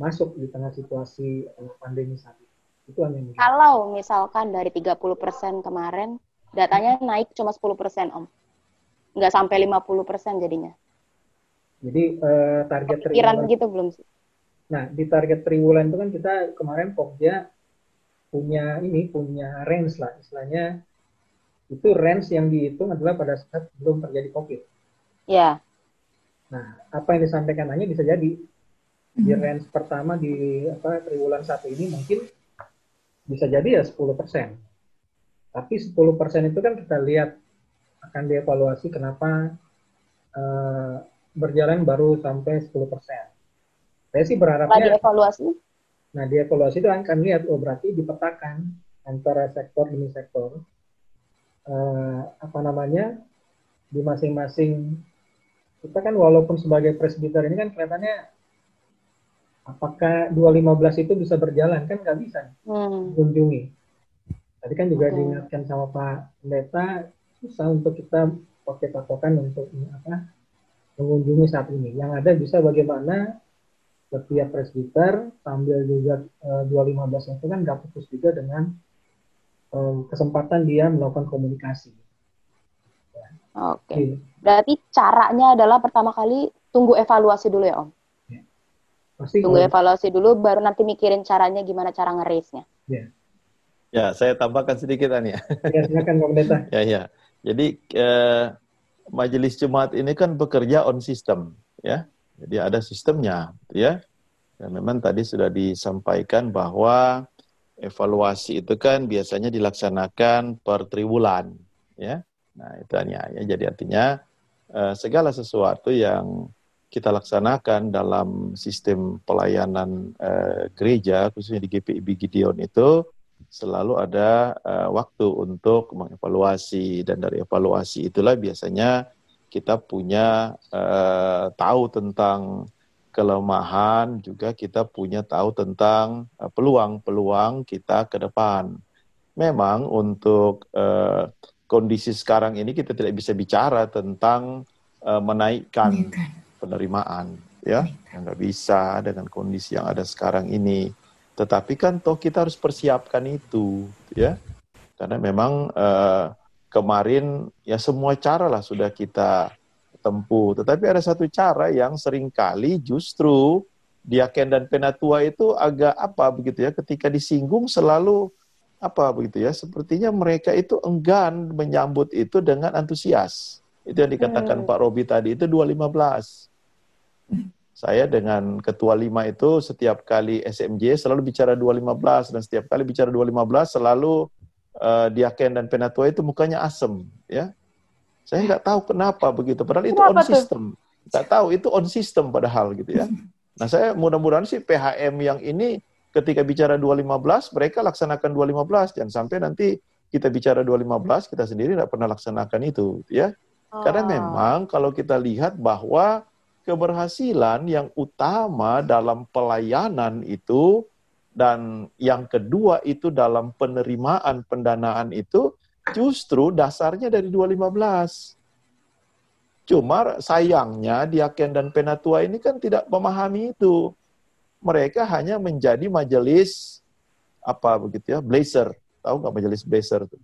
masuk di tengah situasi uh, pandemi saat ini. Itu hanya Kalau misalkan dari 30 persen kemarin datanya naik cuma 10 persen Om, nggak sampai 50 persen jadinya. Jadi uh, target triwulan begitu belum sih? Nah, di target triwulan itu kan kita kemarin Pokja punya ini, punya range lah, istilahnya itu range yang dihitung adalah pada saat belum terjadi COVID. Ya. Nah, apa yang disampaikan hanya bisa jadi di hmm. range pertama di apa triwulan satu ini mungkin bisa jadi ya 10 persen. Tapi 10 persen itu kan kita lihat akan dievaluasi kenapa uh, berjalan baru sampai 10 persen. Saya sih berharapnya. Nah, dievaluasi? Nah, dievaluasi itu akan lihat, oh berarti dipetakan antara sektor demi sektor. Uh, apa namanya, di masing-masing, kita kan walaupun sebagai presbiter ini kan kelihatannya apakah 215 itu bisa berjalan kan nggak bisa hmm. kunjungi. Tadi kan juga hmm. diingatkan sama Pak Pendeta susah untuk kita pakai patokan untuk apa mengunjungi saat ini. Yang ada bisa bagaimana setiap presbiter sambil juga uh, 215 itu kan nggak putus juga dengan um, kesempatan dia melakukan komunikasi. Ya. Oke. Okay. Berarti caranya adalah pertama kali tunggu evaluasi dulu ya Om. Pasti Tunggu evaluasi dulu, baru nanti mikirin caranya gimana cara ngerisnya. Ya. Ya, saya tambahkan sedikit Ania. Ya, silakan Pak Pendeta. ya, ya. Jadi eh, majelis Jumat ini kan bekerja on system, ya. Jadi ada sistemnya, ya. Dan memang tadi sudah disampaikan bahwa evaluasi itu kan biasanya dilaksanakan per triwulan, ya. Nah, itu Ania. Ya. Jadi artinya eh, segala sesuatu yang kita laksanakan dalam sistem pelayanan uh, gereja khususnya di GPIB Gideon itu selalu ada uh, waktu untuk mengevaluasi dan dari evaluasi itulah biasanya kita punya uh, tahu tentang kelemahan juga kita punya tahu tentang peluang-peluang uh, kita ke depan. Memang untuk uh, kondisi sekarang ini kita tidak bisa bicara tentang uh, menaikkan penerimaan ya yang nggak bisa dengan kondisi yang ada sekarang ini. Tetapi kan toh kita harus persiapkan itu ya. Karena memang uh, kemarin ya semua cara lah sudah kita tempuh. Tetapi ada satu cara yang sering kali justru diaken dan penatua itu agak apa begitu ya ketika disinggung selalu apa begitu ya sepertinya mereka itu enggan menyambut itu dengan antusias. Itu yang dikatakan hmm. Pak Robi tadi itu 215 saya dengan ketua lima itu setiap kali SMJ selalu bicara 215 dan setiap kali bicara 215 selalu uh, Diaken dan Penatua itu mukanya asem ya. Saya nggak tahu kenapa begitu padahal itu on system. Nggak tahu itu on system padahal gitu ya. Nah, saya mudah-mudahan sih PHM yang ini ketika bicara 215 mereka laksanakan 215 jangan sampai nanti kita bicara 215 kita sendiri tidak pernah laksanakan itu ya. Karena oh. memang kalau kita lihat bahwa keberhasilan yang utama dalam pelayanan itu dan yang kedua itu dalam penerimaan pendanaan itu justru dasarnya dari 215. Cuma sayangnya Diaken dan Penatua ini kan tidak memahami itu. Mereka hanya menjadi majelis apa begitu ya, blazer. Tahu nggak majelis blazer itu?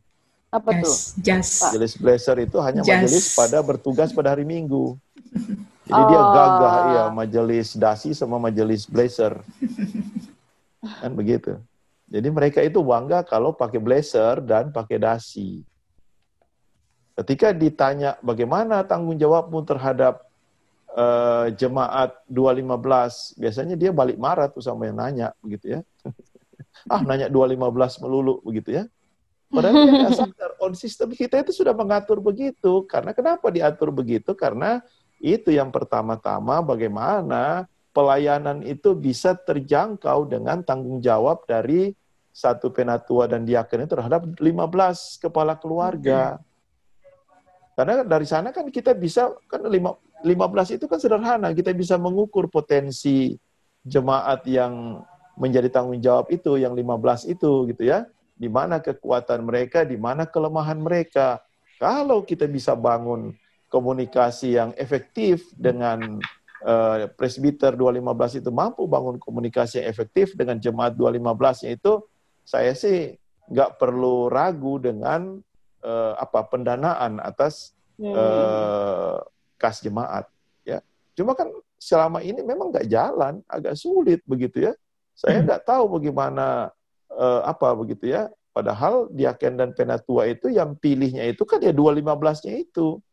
Apa tuh? Yes, Majelis blazer itu hanya yes. majelis pada bertugas pada hari Minggu. Jadi oh. dia gagah ya majelis dasi sama majelis blazer. kan begitu. Jadi mereka itu bangga kalau pakai blazer dan pakai dasi. Ketika ditanya bagaimana tanggung jawabmu terhadap uh, jemaat 215, biasanya dia balik marah tuh sama yang nanya begitu ya. ah nanya 215 melulu begitu ya. Padahal dia sadar on system kita itu sudah mengatur begitu. Karena kenapa diatur begitu? Karena itu yang pertama-tama bagaimana pelayanan itu bisa terjangkau dengan tanggung jawab dari satu penatua dan diaken terhadap 15 kepala keluarga. Karena dari sana kan kita bisa kan 15 itu kan sederhana, kita bisa mengukur potensi jemaat yang menjadi tanggung jawab itu yang 15 itu gitu ya. Di mana kekuatan mereka, di mana kelemahan mereka. Kalau kita bisa bangun komunikasi yang efektif dengan uh, presbiter 215 itu mampu bangun komunikasi yang efektif dengan jemaat 215 itu saya sih nggak perlu ragu dengan uh, apa pendanaan atas uh, kas jemaat ya. Cuma kan selama ini memang nggak jalan agak sulit begitu ya. Saya hmm. nggak tahu bagaimana uh, apa begitu ya. Padahal diaken dan penatua itu yang pilihnya itu kan ya 215-nya itu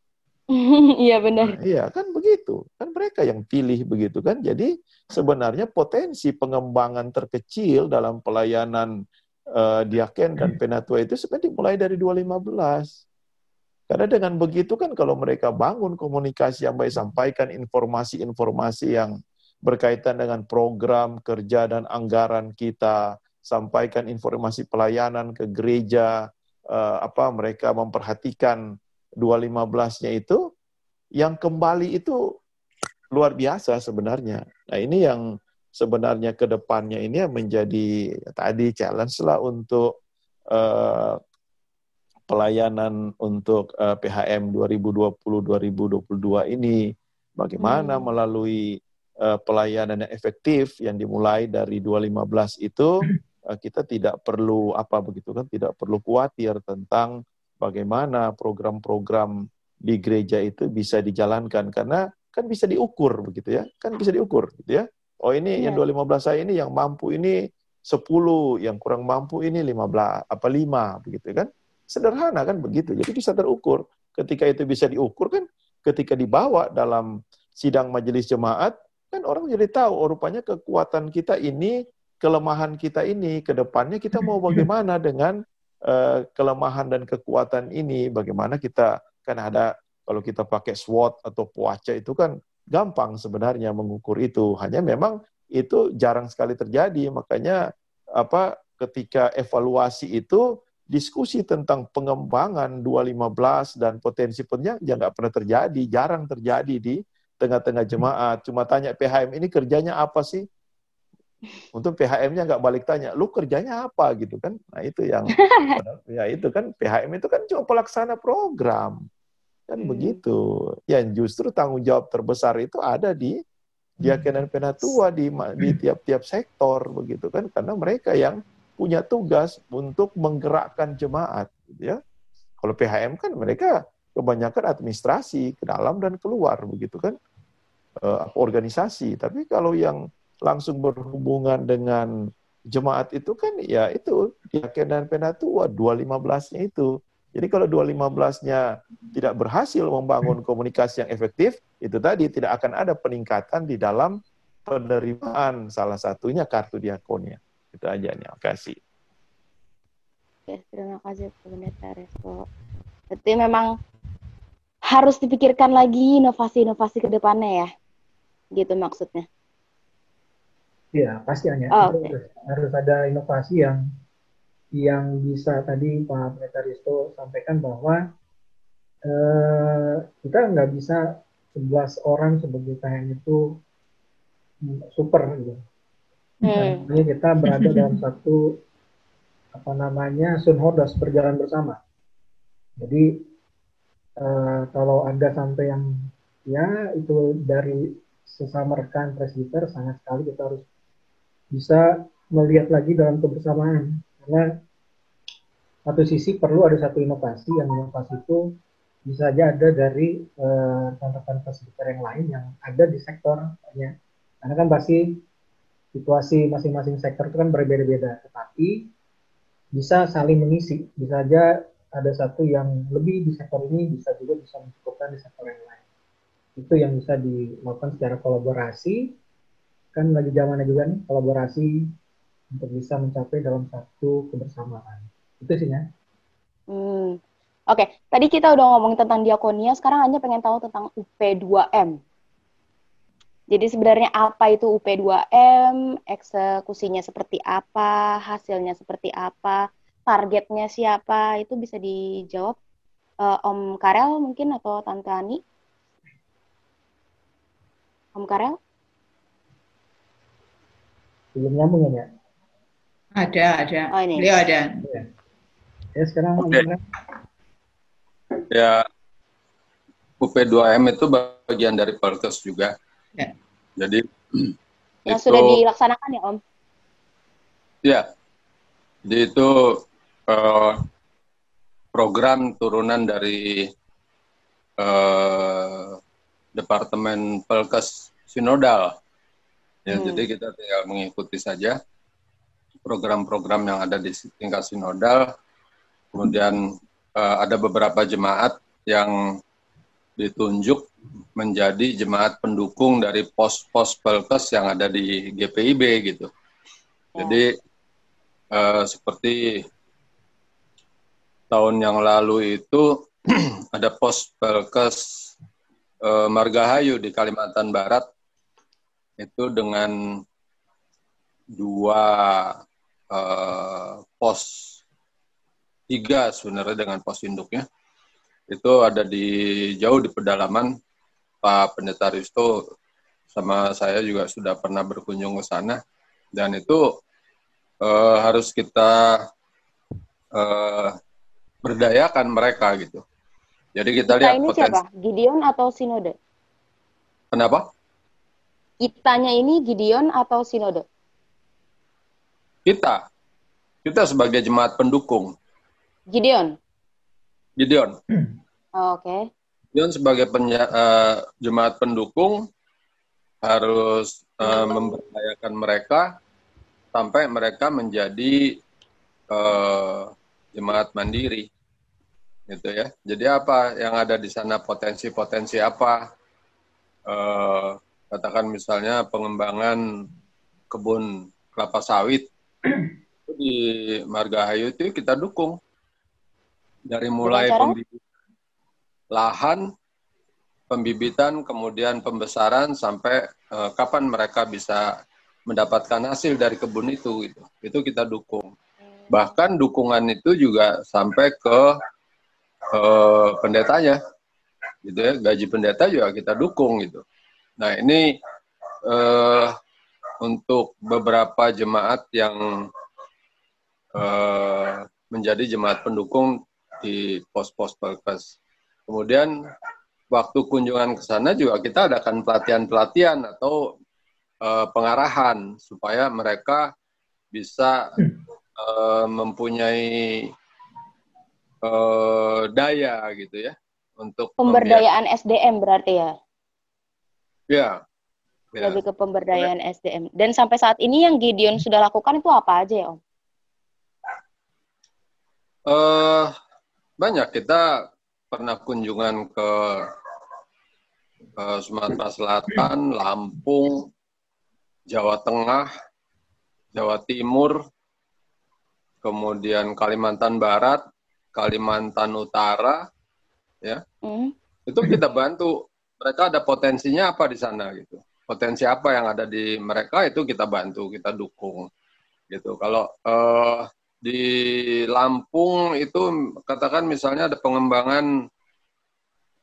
iya benar. Nah, iya kan begitu. Kan mereka yang pilih begitu kan. Jadi sebenarnya potensi pengembangan terkecil dalam pelayanan uh, diaken dan penatua itu sebenarnya dimulai dari 2015. Karena dengan begitu kan kalau mereka bangun komunikasi yang baik, sampaikan informasi-informasi yang berkaitan dengan program kerja dan anggaran kita, sampaikan informasi pelayanan ke gereja, uh, apa mereka memperhatikan 215-nya itu, yang kembali itu luar biasa sebenarnya. Nah ini yang sebenarnya ke depannya ini menjadi tadi challenge lah untuk uh, pelayanan untuk uh, PHM 2020-2022 ini. Bagaimana hmm. melalui uh, pelayanan yang efektif yang dimulai dari 2015 itu uh, kita tidak perlu apa begitu kan tidak perlu khawatir tentang bagaimana program-program di gereja itu bisa dijalankan. Karena kan bisa diukur begitu ya. Kan bisa diukur gitu ya. Oh ini yeah. yang 215 saya ini yang mampu ini 10 yang kurang mampu ini 15 apa 5 begitu kan. Sederhana kan begitu. Jadi bisa terukur. Ketika itu bisa diukur kan ketika dibawa dalam sidang majelis jemaat kan orang jadi tahu oh rupanya kekuatan kita ini kelemahan kita ini ke depannya kita mau bagaimana dengan uh, kelemahan dan kekuatan ini bagaimana kita kan ada kalau kita pakai SWOT atau puaca itu kan gampang sebenarnya mengukur itu. Hanya memang itu jarang sekali terjadi. Makanya apa ketika evaluasi itu diskusi tentang pengembangan 215 dan potensi ya nggak pernah terjadi jarang terjadi di tengah-tengah jemaat. Cuma tanya PHM ini kerjanya apa sih untuk PHM-nya nggak balik tanya, lu kerjanya apa gitu kan? Nah itu yang, ya itu kan PHM itu kan cuma pelaksana program, kan hmm. begitu. Ya justru tanggung jawab terbesar itu ada di diaken dan penatua di di tiap-tiap sektor begitu kan, karena mereka yang punya tugas untuk menggerakkan jemaat, gitu ya. Kalau PHM kan mereka kebanyakan administrasi ke dalam dan keluar begitu kan, uh, organisasi. Tapi kalau yang langsung berhubungan dengan jemaat itu kan ya itu keyakinan penatua 215-nya itu. Jadi kalau 215-nya tidak berhasil membangun komunikasi yang efektif, itu tadi tidak akan ada peningkatan di dalam penerimaan salah satunya kartu diakonia. Itu aja nih, kasih. Oke, terima kasih Pak Pendeta Resto. Berarti memang harus dipikirkan lagi inovasi-inovasi ke depannya ya. Gitu maksudnya. Iya, pasti hanya oh, okay. harus, harus ada inovasi yang yang bisa tadi Pak Metaristo sampaikan bahwa eh, kita nggak bisa 11 orang sebagai THN itu super gitu. Hmm. Nah, kita berada dalam satu apa namanya sunhodas berjalan bersama. Jadi eh, kalau ada sampai yang ya itu dari sesama rekan presbiter sangat sekali kita harus bisa melihat lagi dalam kebersamaan. Karena satu sisi perlu ada satu inovasi yang inovasi itu bisa saja ada dari uh, rekan-rekan yang lain yang ada di sektornya karena kan pasti situasi masing-masing sektor itu kan berbeda-beda. Tetapi bisa saling mengisi. Bisa saja ada satu yang lebih di sektor ini bisa juga bisa mencukupkan di sektor yang lain. Itu yang bisa dilakukan secara kolaborasi kan lagi zamannya juga nih kolaborasi untuk bisa mencapai dalam satu kebersamaan. Itu sih ya. Hmm. Oke, okay. tadi kita udah ngomongin tentang diakonia, sekarang hanya pengen tahu tentang UP2M. Jadi sebenarnya apa itu UP2M, eksekusinya seperti apa, hasilnya seperti apa, targetnya siapa, itu bisa dijawab uh, Om Karel mungkin atau Tante Ani? Om Karel? Belum nyambung ya? Ada ada. Oh, ini. beliau ada. Ya, ya sekarang okay. ya UP2M itu bagian dari Perkes juga. Ya. jadi yang itu, sudah dilaksanakan ya Om? Ya. Jadi itu uh, program turunan dari uh, Departemen Pelkes Sinodal Ya, hmm. jadi kita tinggal mengikuti saja program-program yang ada di tingkat sinodal. Kemudian uh, ada beberapa jemaat yang ditunjuk menjadi jemaat pendukung dari pos-pos pelkes yang ada di GPIB gitu. Ya. Jadi uh, seperti tahun yang lalu itu ada pos pelkes uh, Margahayu di Kalimantan Barat itu dengan dua uh, pos tiga sebenarnya dengan pos induknya itu ada di jauh di pedalaman Pak Pendeta Risto sama saya juga sudah pernah berkunjung ke sana dan itu uh, harus kita uh, berdayakan mereka gitu. Jadi kita, kita lihat ini potensi. siapa? Gideon atau Sinode? Kenapa? Kitanya ini Gideon atau Sinode? Kita. Kita sebagai jemaat pendukung. Gideon. Gideon. Oh, Oke. Okay. Gideon sebagai penya, uh, jemaat pendukung harus uh, memberdayakan mereka sampai mereka menjadi uh, jemaat mandiri, gitu ya. Jadi apa yang ada di sana potensi-potensi apa? Uh, katakan misalnya pengembangan kebun kelapa sawit di Margahayu itu kita dukung dari mulai pembibitan lahan, pembibitan, kemudian pembesaran sampai uh, kapan mereka bisa mendapatkan hasil dari kebun itu gitu. Itu kita dukung. Bahkan dukungan itu juga sampai ke uh, pendetanya. Gitu ya, gaji pendeta juga kita dukung gitu. Nah, ini uh, untuk beberapa jemaat yang uh, menjadi jemaat pendukung di pos-pos perkes. Kemudian waktu kunjungan ke sana juga kita adakan pelatihan-pelatihan atau uh, pengarahan supaya mereka bisa uh, mempunyai uh, daya gitu ya untuk pemberdayaan SDM berarti ya. Ya. ya. Lebih ke pemberdayaan Boleh. SDM. Dan sampai saat ini yang Gideon sudah lakukan itu apa aja ya, Om? Uh, banyak kita pernah kunjungan ke uh, Sumatera Selatan, Lampung, Jawa Tengah, Jawa Timur, kemudian Kalimantan Barat, Kalimantan Utara, ya. Mm. Itu kita bantu. Mereka ada potensinya apa di sana gitu. Potensi apa yang ada di mereka itu kita bantu, kita dukung, gitu. Kalau uh, di Lampung itu katakan misalnya ada pengembangan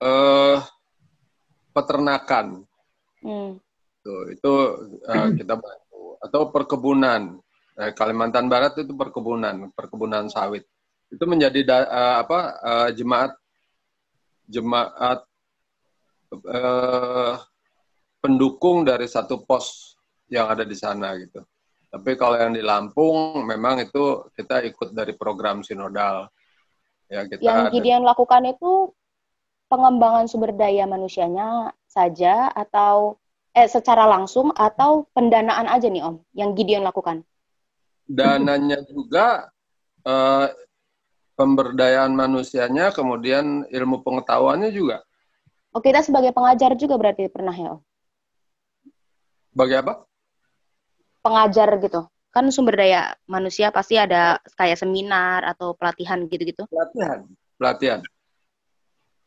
eh, peternakan, hmm. Tuh, itu uh, kita bantu atau perkebunan. Eh, Kalimantan Barat itu perkebunan, perkebunan sawit. Itu menjadi da, uh, apa uh, jemaat jemaat uh, pendukung dari satu pos yang ada di sana gitu. Tapi kalau yang di Lampung memang itu kita ikut dari program sinodal. Ya, kita yang Gideon lakukan itu pengembangan sumber daya manusianya saja atau eh secara langsung atau pendanaan aja nih Om yang Gideon lakukan? Dananya juga eh, pemberdayaan manusianya, kemudian ilmu pengetahuannya juga. Oh, kita sebagai pengajar juga berarti pernah ya? Bagi apa? pengajar gitu kan sumber daya manusia pasti ada kayak seminar atau pelatihan gitu-gitu pelatihan pelatihan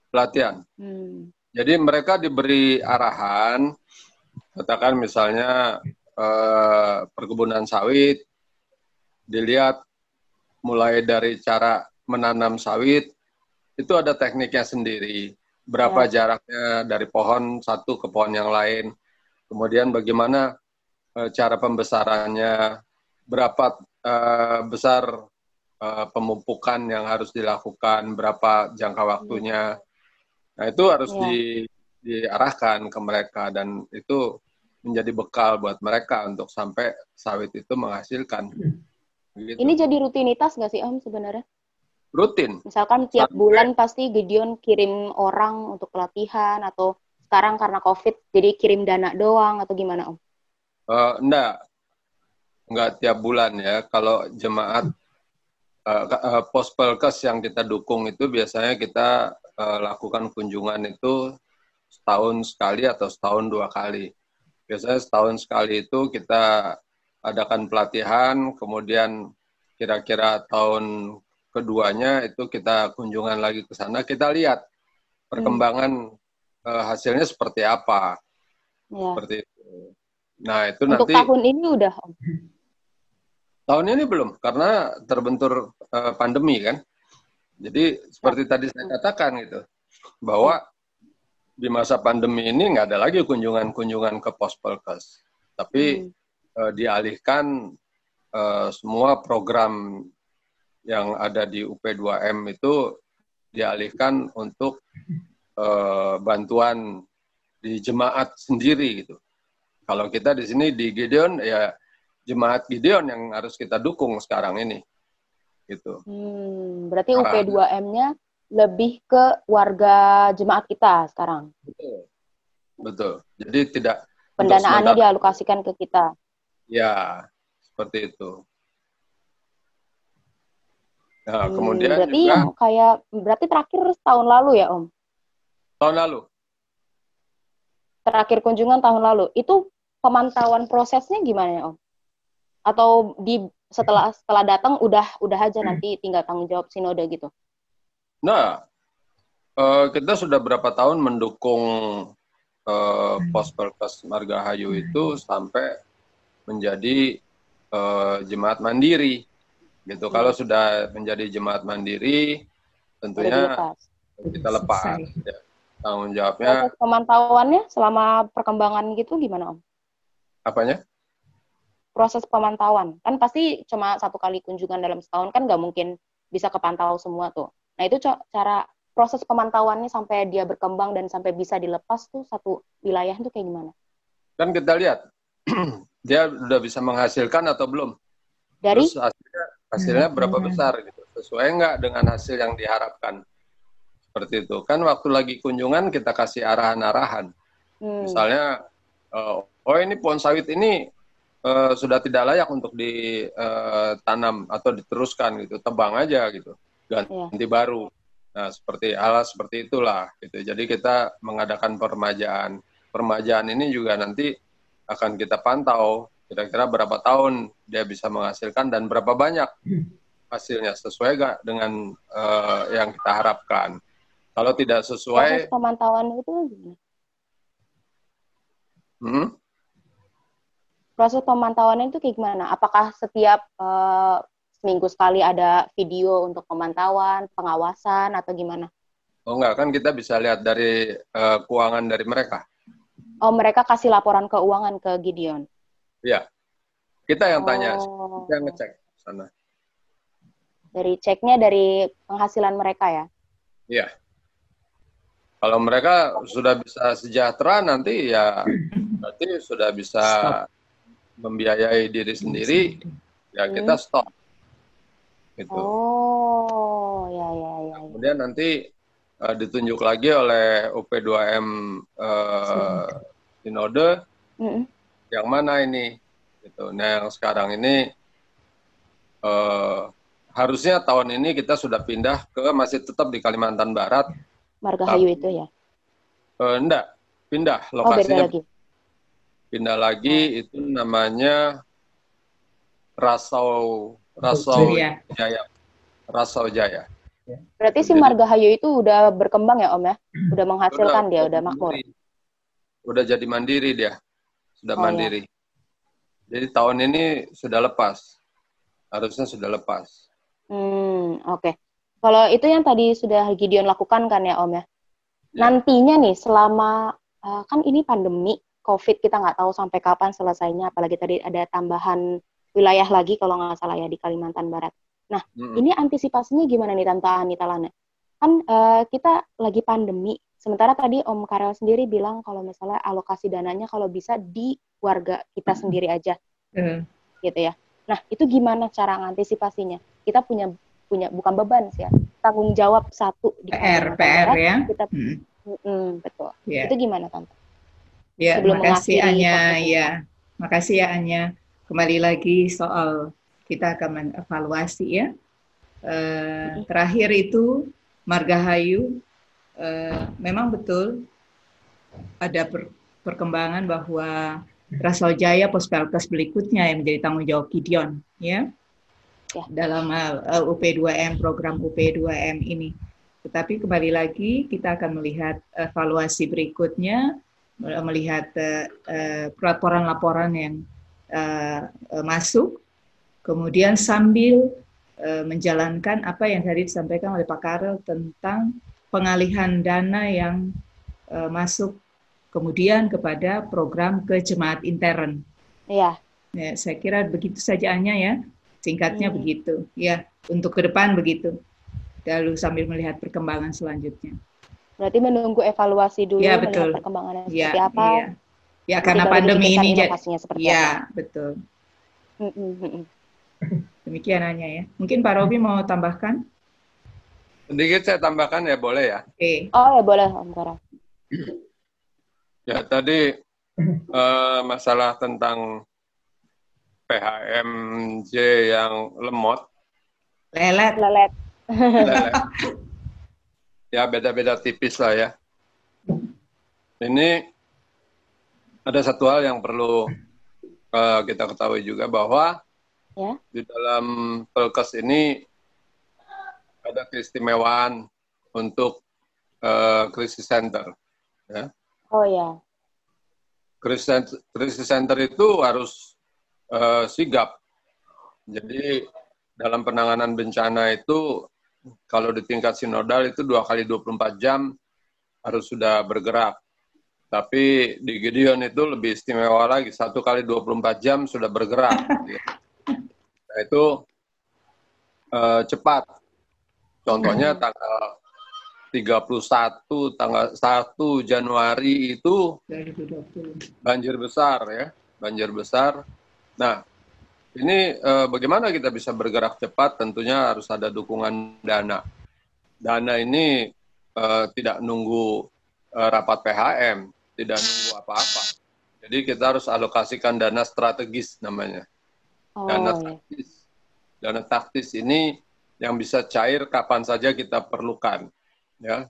pelatihan hmm. jadi mereka diberi arahan katakan misalnya eh, perkebunan sawit dilihat mulai dari cara menanam sawit itu ada tekniknya sendiri berapa ya. jaraknya dari pohon satu ke pohon yang lain kemudian bagaimana uh, cara pembesarannya, berapa uh, besar uh, pemupukan yang harus dilakukan, berapa jangka waktunya. Nah, itu harus yeah. di, diarahkan ke mereka dan itu menjadi bekal buat mereka untuk sampai sawit itu menghasilkan. Gitu. Ini jadi rutinitas nggak sih Om sebenarnya? Rutin. Misalkan tiap sampai... bulan pasti Gideon kirim orang untuk pelatihan atau sekarang karena COVID jadi kirim dana doang atau gimana Om? Uh, enggak, enggak tiap bulan ya. Kalau jemaat uh, uh, pospelkes yang kita dukung itu biasanya kita uh, lakukan kunjungan itu setahun sekali atau setahun dua kali. Biasanya setahun sekali itu kita adakan pelatihan, kemudian kira-kira tahun keduanya itu kita kunjungan lagi ke sana, kita lihat perkembangan hmm. uh, hasilnya seperti apa. Ya. Seperti itu. Nah, itu Untuk nanti tahun ini udah Tahun ini belum karena terbentur uh, pandemi kan. Jadi seperti tadi saya katakan gitu bahwa di masa pandemi ini nggak ada lagi kunjungan-kunjungan ke pos pelkes, tapi hmm. uh, dialihkan uh, semua program yang ada di UP2M itu dialihkan untuk uh, bantuan di jemaat sendiri gitu. Kalau kita di sini di Gideon ya jemaat Gideon yang harus kita dukung sekarang ini. Gitu. Hmm, berarti UP2M-nya lebih ke warga jemaat kita sekarang. Betul. Betul. Jadi tidak pendanaannya dialokasikan ke kita. Ya, seperti itu. Nah, hmm, kemudian berarti juga, yang kayak berarti terakhir tahun lalu ya, Om? Tahun lalu. Terakhir kunjungan tahun lalu. Itu pemantauan prosesnya gimana ya, Om? atau di setelah setelah datang udah udah aja nanti tinggal tanggung jawab sinode gitu? Nah, uh, kita sudah berapa tahun mendukung uh, pos perkes Margahayu itu sampai menjadi uh, jemaat mandiri gitu. Hmm. Kalau sudah menjadi jemaat mandiri, tentunya lepas. kita lepas. Ya. Tanggung jawabnya. Proses pemantauannya selama perkembangan gitu gimana Om? Apanya? proses pemantauan kan pasti cuma satu kali kunjungan dalam setahun kan nggak mungkin bisa kepantau semua tuh nah itu cara proses pemantauannya sampai dia berkembang dan sampai bisa dilepas tuh satu wilayah itu kayak gimana kan kita lihat dia udah bisa menghasilkan atau belum dari Terus hasilnya, hasilnya hmm. berapa besar gitu sesuai nggak dengan hasil yang diharapkan seperti itu kan waktu lagi kunjungan kita kasih arahan-arahan hmm. misalnya uh, oh ini pohon sawit ini uh, sudah tidak layak untuk ditanam uh, atau diteruskan gitu, tebang aja gitu, ganti yeah. baru. Nah, seperti hal seperti itulah gitu. Jadi kita mengadakan permajaan. Permajaan ini juga nanti akan kita pantau kira-kira berapa tahun dia bisa menghasilkan dan berapa banyak hasilnya sesuai gak dengan uh, yang kita harapkan. Kalau tidak sesuai Proses pemantauan itu gimana? Hmm? proses pemantauannya itu kayak gimana? Apakah setiap uh, seminggu sekali ada video untuk pemantauan, pengawasan, atau gimana? Oh enggak, kan kita bisa lihat dari uh, keuangan dari mereka. Oh, mereka kasih laporan keuangan ke Gideon? Iya. Kita yang tanya, oh. kita yang ngecek sana. Dari ceknya dari penghasilan mereka ya? Iya. Kalau mereka sudah bisa sejahtera nanti ya berarti sudah bisa Stop membiayai diri sendiri, ya hmm. kita stop. Gitu. Oh, ya ya ya. Kemudian nanti uh, ditunjuk lagi oleh UP2M uh, Sinode hmm. Yang mana ini gitu. Nah, yang sekarang ini uh, harusnya tahun ini kita sudah pindah ke masih tetap di Kalimantan Barat. Margahayu itu ya? Uh, enggak, pindah oh, lokasinya. Oh, lagi pindah lagi itu namanya Rasau Rasau Jaya. Rasau Jaya. Berarti si Margahayu itu udah berkembang ya Om ya? Udah menghasilkan udah, dia, udah makmur. Udah jadi mandiri dia. Sudah oh, mandiri. Ya. Jadi tahun ini sudah lepas. Harusnya sudah lepas. Hmm, oke. Okay. Kalau itu yang tadi sudah Gideon lakukan kan ya Om ya? ya. Nantinya nih selama uh, kan ini pandemi, COVID kita nggak tahu sampai kapan selesainya, apalagi tadi ada tambahan wilayah lagi kalau nggak salah ya di Kalimantan Barat. Nah, hmm. ini antisipasinya gimana nih Tante Anita Lana? Kan uh, kita lagi pandemi, sementara tadi Om Karel sendiri bilang kalau misalnya alokasi dananya kalau bisa di warga kita sendiri aja, hmm. gitu ya. Nah, itu gimana cara antisipasinya? Kita punya punya bukan beban sih ya, tanggung jawab satu di PR, PR ya. Kita, hmm. Mm, betul. Yeah. Itu gimana Tante? Ya, sebelum makasih Anya. Ya, makasih ya Anya. Kembali lagi soal kita akan mengevaluasi ya Uh, terakhir itu Margahayu, uh, memang betul ada per perkembangan bahwa Rasal Jaya Pospelkes berikutnya yang menjadi tanggung jawab Gideon, ya, ya. dalam uh, UP2M program UP2M ini. Tetapi kembali lagi kita akan melihat evaluasi berikutnya, melihat laporan-laporan uh, yang uh, masuk, kemudian sambil uh, menjalankan apa yang tadi disampaikan oleh Pak Karel tentang pengalihan dana yang uh, masuk kemudian kepada program ke jemaat intern. Iya. Ya, saya kira begitu saja Anya ya. Singkatnya hmm. begitu. Ya, untuk ke depan begitu. Lalu sambil melihat perkembangan selanjutnya. Berarti menunggu evaluasi dulu ya, betul. perkembangannya ya, seperti apa. Ya, ya karena pandemi ini jadi ya, apa. betul. Demikian hanya ya. Mungkin Pak Robi mau tambahkan? Sedikit saya tambahkan ya boleh ya. Oke. Okay. Oh ya boleh Om Kara. Ya tadi uh, masalah tentang PHMJ yang lemot. Lelet. Lelet. Lelet. ya beda-beda tipis lah ya. Ini ada satu hal yang perlu uh, kita ketahui juga bahwa ya. di dalam Pelkes ini ada keistimewaan untuk uh, krisis center. Ya. Oh ya. Krisis, krisis center itu harus uh, sigap. Jadi dalam penanganan bencana itu kalau di tingkat sinodal itu dua kali 24 jam harus sudah bergerak. Tapi di Gideon itu lebih istimewa lagi, satu kali 24 jam sudah bergerak. Nah, itu uh, cepat. Contohnya tanggal 31 tanggal 1 Januari itu banjir besar ya, banjir besar. Nah, ini eh, bagaimana kita bisa bergerak cepat? Tentunya harus ada dukungan dana. Dana ini eh, tidak nunggu eh, rapat PHM, tidak nunggu apa-apa. Jadi kita harus alokasikan dana strategis namanya. Dana oh, iya. taktis. Dana taktis ini yang bisa cair kapan saja kita perlukan ya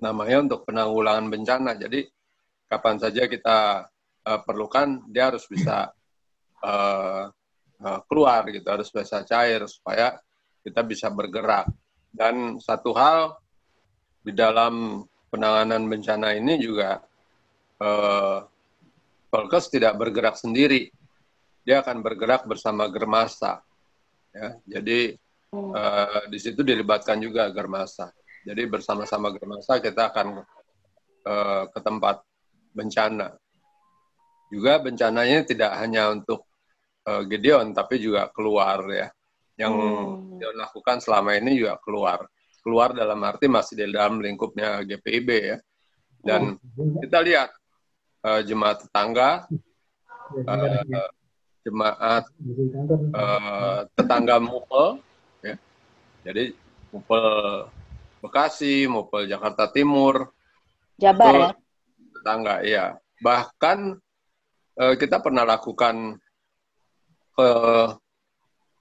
namanya untuk penanggulangan bencana. Jadi kapan saja kita uh, perlukan dia harus bisa uh, uh, keluar gitu, harus bisa cair supaya kita bisa bergerak. Dan satu hal di dalam penanganan bencana ini juga Polkes tidak bergerak sendiri, dia akan bergerak bersama Germasa. Ya, jadi uh, di situ dilibatkan juga Germasa. Jadi bersama-sama Germasa kita akan uh, ke tempat bencana. Juga bencananya tidak hanya untuk uh, Gideon, tapi juga keluar ya. Yang hmm. Gideon lakukan selama ini juga keluar. Keluar dalam arti masih di dalam lingkupnya GPIB ya. Dan hmm. kita lihat uh, jemaat tetangga, uh, jemaat uh, tetangga Mupel. Jadi Mupel Bekasi, maupun Jakarta Timur. Jabar ya? Tetangga, iya. Bahkan eh, kita pernah lakukan ke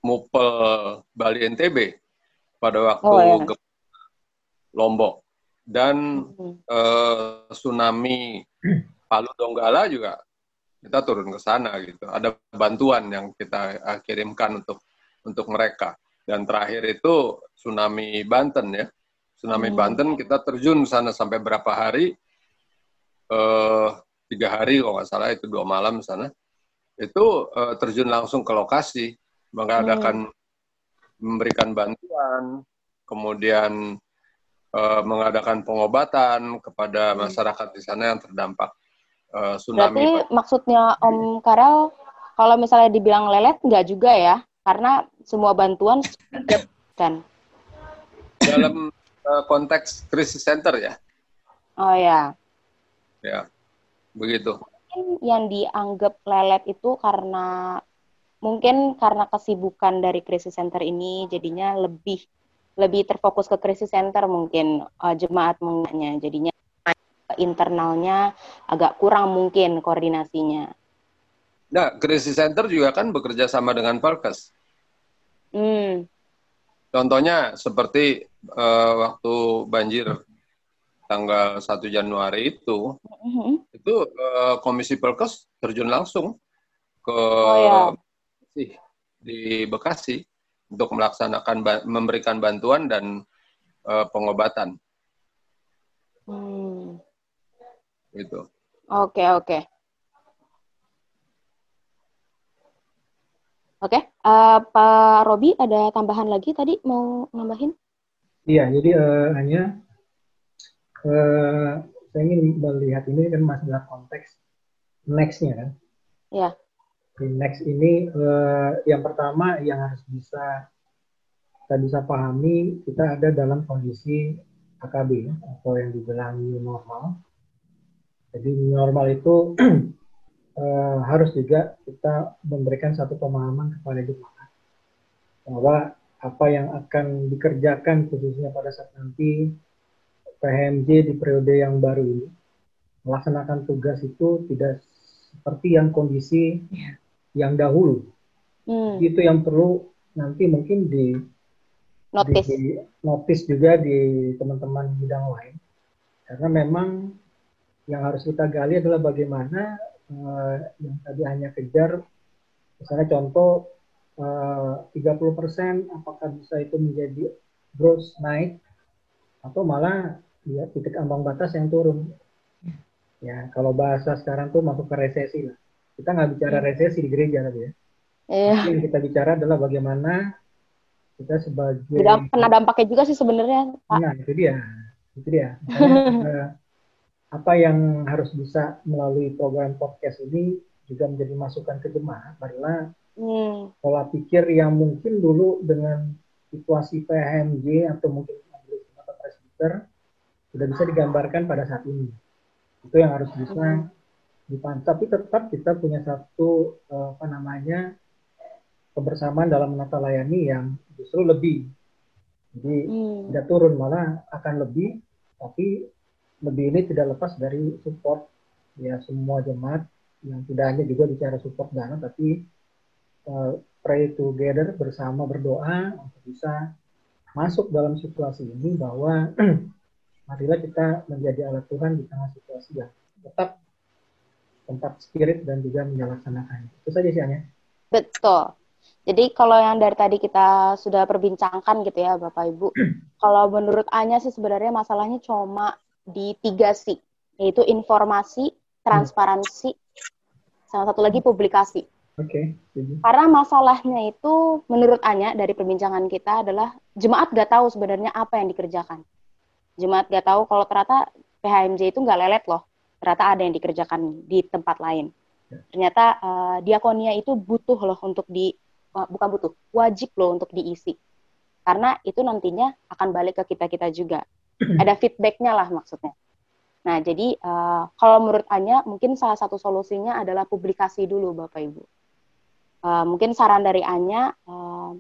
Mupel Bali NTB pada waktu oh, ya. Lombok dan hmm. eh, tsunami Palu Donggala juga kita turun ke sana gitu. Ada bantuan yang kita uh, kirimkan untuk untuk mereka. Dan terakhir itu tsunami Banten ya tsunami hmm. Banten kita terjun sana sampai berapa hari uh, tiga hari kalau nggak salah itu dua malam sana itu uh, terjun langsung ke lokasi mengadakan hmm. memberikan bantuan kemudian uh, mengadakan pengobatan kepada hmm. masyarakat di sana yang terdampak uh, tsunami. Berarti maksudnya Om Karel kalau misalnya dibilang lelet nggak juga ya karena semua bantuan kan dalam uh, konteks krisis center ya. Oh ya. Ya, begitu. Yang dianggap lelet itu karena mungkin karena kesibukan dari krisis center ini jadinya lebih lebih terfokus ke krisis center mungkin uh, jemaat mengenanya jadinya internalnya agak kurang mungkin koordinasinya. Nah, krisis center juga kan bekerja sama dengan Palkes. Hmm. contohnya seperti uh, waktu banjir tanggal 1 Januari itu, mm-hmm. itu uh, Komisi Pelkes terjun langsung ke oh, ya. di Bekasi untuk melaksanakan memberikan bantuan dan uh, pengobatan. Hmm. Gitu. Oke, oke. Oke, uh, Pak Robi ada tambahan lagi tadi mau nambahin? Iya, jadi uh, hanya uh, saya ingin melihat ini kan masih dalam konteks next-nya kan. Iya. Di next ini uh, yang pertama yang harus bisa kita bisa pahami kita ada dalam kondisi AKB atau yang dibilang new normal. Jadi new normal itu uh, harus juga kita memberikan satu pemahaman kepada jemaat bahwa apa yang akan dikerjakan khususnya pada saat nanti PHMJ di periode yang baru ini melaksanakan tugas itu tidak seperti yang kondisi yeah. yang dahulu. Hmm. Itu yang perlu nanti mungkin di notice. di notice juga di teman-teman bidang lain. Karena memang yang harus kita gali adalah bagaimana uh, yang tadi hanya kejar misalnya contoh eh, uh, 30% apakah bisa itu menjadi gross naik atau malah ya titik ambang batas yang turun? Ya kalau bahasa sekarang tuh masuk ke resesi lah. Kita nggak bicara hmm. resesi di gereja tapi ya. Yeah. yang kita bicara adalah bagaimana kita sebagai Tidak pernah dampaknya juga sih sebenarnya Nah itu dia. Itu dia. Misalnya, apa yang harus bisa melalui program podcast ini juga menjadi masukan ke jemaat marilah hmm. pola pikir yang mungkin dulu dengan situasi PHMJ atau mungkin atau presbiter sudah bisa digambarkan pada saat ini itu yang harus bisa hmm. dipantau tapi tetap kita punya satu eh, apa namanya kebersamaan dalam menata layani yang justru lebih jadi hmm. tidak turun malah akan lebih tapi lebih ini tidak lepas dari support ya semua jemaat yang tidak hanya juga bicara support dana tapi uh, pray together bersama berdoa untuk bisa masuk dalam situasi ini bahwa marilah kita menjadi alat Tuhan di tengah situasi yang tetap tempat spirit dan juga menyelaksanakan itu saja sih Anya. Betul. Jadi kalau yang dari tadi kita sudah perbincangkan gitu ya Bapak Ibu, kalau menurut Anya sih sebenarnya masalahnya cuma di tiga C, yaitu informasi, transparansi, sama satu lagi publikasi. Oke. Okay. Karena masalahnya itu menurut Anya dari perbincangan kita adalah jemaat gak tahu sebenarnya apa yang dikerjakan. Jemaat gak tahu kalau ternyata PHMJ itu nggak lelet loh. Ternyata ada yang dikerjakan di tempat lain. Ya. Ternyata uh, diakonia itu butuh loh untuk di uh, bukan butuh, wajib loh untuk diisi. Karena itu nantinya akan balik ke kita-kita juga ada feedbacknya lah maksudnya. Nah, jadi uh, kalau menurut Anya, mungkin salah satu solusinya adalah publikasi dulu, Bapak Ibu. Uh, mungkin saran dari Anya, uh,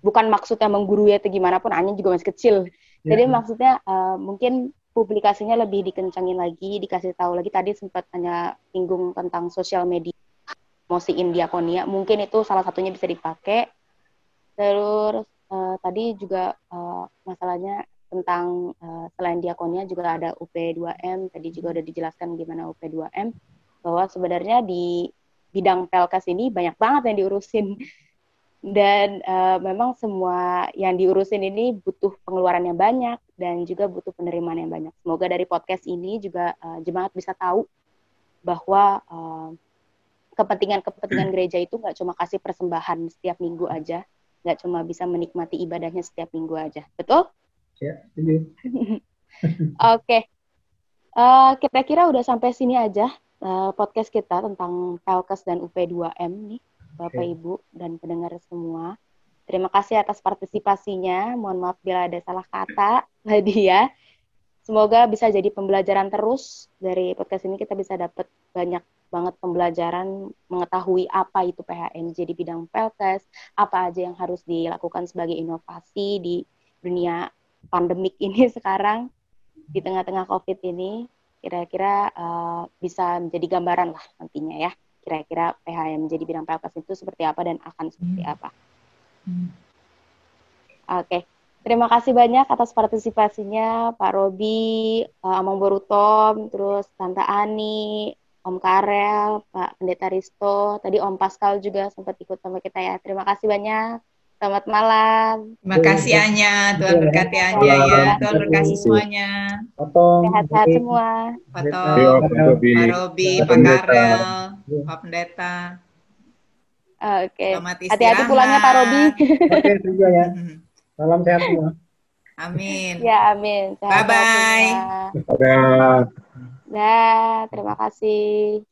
bukan maksudnya menggurui atau gimana pun, Anya juga masih kecil. Yeah. Jadi maksudnya uh, mungkin publikasinya lebih dikencangin lagi, dikasih tahu lagi. Tadi sempat hanya singgung tentang sosial media, mosiin diakonia, mungkin itu salah satunya bisa dipakai. Terus uh, tadi juga uh, masalahnya tentang uh, selain diakonia juga ada UP2M tadi juga udah dijelaskan gimana UP2M bahwa sebenarnya di bidang pelkas ini banyak banget yang diurusin dan uh, memang semua yang diurusin ini butuh pengeluaran yang banyak dan juga butuh penerimaan yang banyak. Semoga dari podcast ini juga uh, jemaat bisa tahu bahwa kepentingan-kepentingan gereja itu nggak cuma kasih persembahan setiap minggu aja, nggak cuma bisa menikmati ibadahnya setiap minggu aja, betul? Ya. Oke. Okay. Uh, kira-kira udah sampai sini aja uh, podcast kita tentang Pelkes dan UP2M nih, Bapak okay. Ibu dan pendengar semua. Terima kasih atas partisipasinya. Mohon maaf bila ada salah kata tadi ya. Semoga bisa jadi pembelajaran terus dari podcast ini kita bisa dapat banyak banget pembelajaran mengetahui apa itu PHMJ di bidang Pelkes, apa aja yang harus dilakukan sebagai inovasi di dunia pandemik ini sekarang di tengah-tengah COVID ini kira-kira uh, bisa menjadi gambaran lah nantinya ya kira-kira PHM menjadi bidang PLKS itu seperti apa dan akan seperti hmm. apa. Hmm. Oke. Terima kasih banyak atas partisipasinya Pak Robi, uh, Amang Borutom, terus Tante Ani, Om Karel, Pak Pendeta Risto, tadi Om Pascal juga sempat ikut sama kita ya. Terima kasih banyak. Selamat malam. Terima kasih Anya, Tuhan berkati Anya ya, Tuhan berkati semuanya. Sehat-sehat semua. Pak Robi, Pak Karel, Pak Pendeta. Oke. Hati-hati pulangnya Pak Robi. Oke, juga ya. Salam sehat semua. Amin. Ya, amin. Bye-bye. Dadah. Dah, terima kasih.